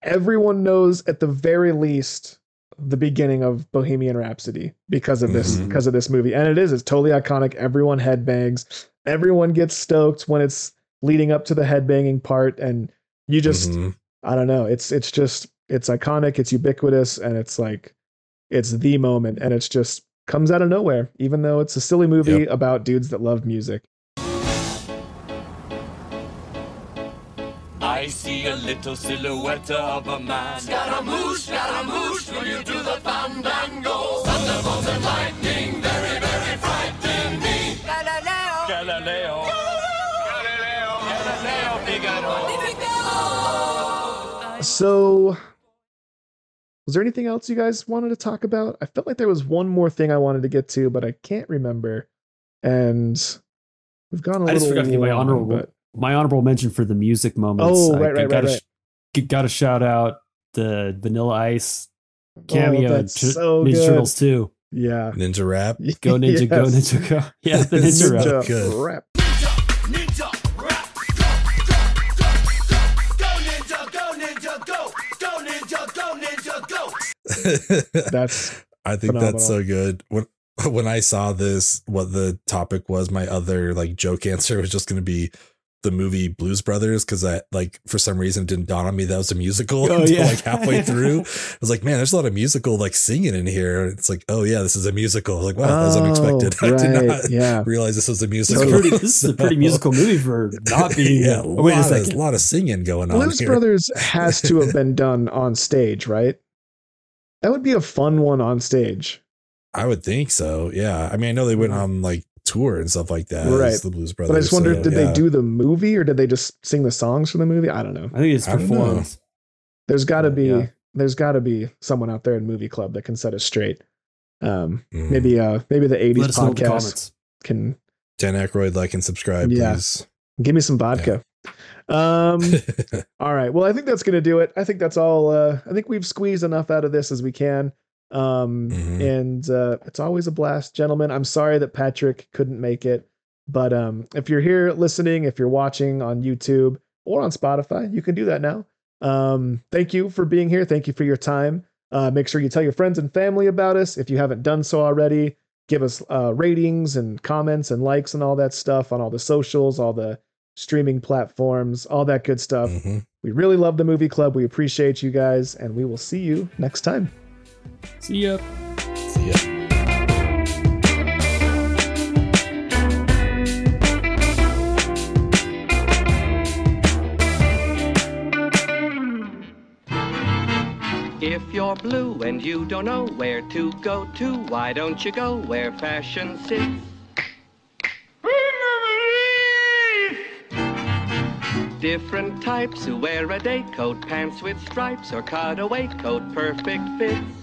everyone knows at the very least the beginning of Bohemian Rhapsody because of this Mhm. because of this movie. And it is it's totally iconic. Everyone headbangs. Everyone gets stoked when it's leading up to the headbanging part and you just Mhm. I don't know. It's it's just it's iconic, it's ubiquitous and it's like it's the moment and it's just comes out of nowhere even though it's a silly movie Yep. about dudes that love music. I see a little silhouette of a man. Scaramouche, Scaramouche, So, was there anything else you guys wanted to talk about? I felt like there was one more thing I wanted to get to, but I can't remember. And we've gone a I little. just forgot to give my honorable but- my honorable mention for the music moments. Oh, I- right, I right, gotta right, sh- Got to shout out the Vanilla Ice oh, cameo. Oh, in that's Tur- so Ninja good. Turtles too. Yeah. Ninja rap. Go Ninja, go [laughs] Ninja, go. [laughs] Yeah, the Ninja, Ninja. rap. Good. rap. Ninja, rap, That's [laughs] I think Phenomenal. that's so good. When [laughs] when I saw this, what the topic was, my other like joke answer was just going to be the movie Blues Brothers because I like for some reason it didn't dawn on me that was a musical Oh, [laughs] until yeah. like halfway through. I was like, man, there's a lot of musical like singing in here. It's like, oh yeah, this is a musical. Like, wow, that was Oh, unexpected. I did not yeah. realize this was a musical. pretty, this is a pretty musical movie for not being. yeah, oh, a wait a of, second. lot of singing going on Blues. Brothers has to have been done on stage, right? That would be a fun one on stage. I would think so. Yeah. I mean, I know they went on like tour and stuff like that. as Right. The Blues Brothers. But I just wondered, so, did yeah. they do the movie or did they just sing the songs for the movie? I don't know. I think it's I performed. There's got to be Yeah. there's got to be someone out there in movie club that can set us straight. Um, Mm. maybe uh maybe the 80s Let us know in the podcast can Dan Aykroyd, like and subscribe, Yeah. please. give me some vodka. Um [laughs] all right. Well, I think that's going to do it. I think that's all uh I think we've squeezed enough out of this as we can. Um Mhm. and uh it's always a blast, gentlemen. I'm sorry that Patrick couldn't make it, but um if you're here listening, if you're watching on YouTube or on Spotify, you can do that now. Um thank you for being here. Thank you for your time. Uh make sure you tell your friends and family about us if you haven't done so already. Give us uh ratings and comments and likes and all that stuff on all the socials, all the streaming platforms, all that good stuff. Mhm. We really love the movie club. We appreciate you guys, and we will see you next time. See ya. See ya. If you're blue and you don't know where to go to, why don't you go where fashion sits? Different types who wear a day coat, pants with stripes, or cutaway coat, perfect fits.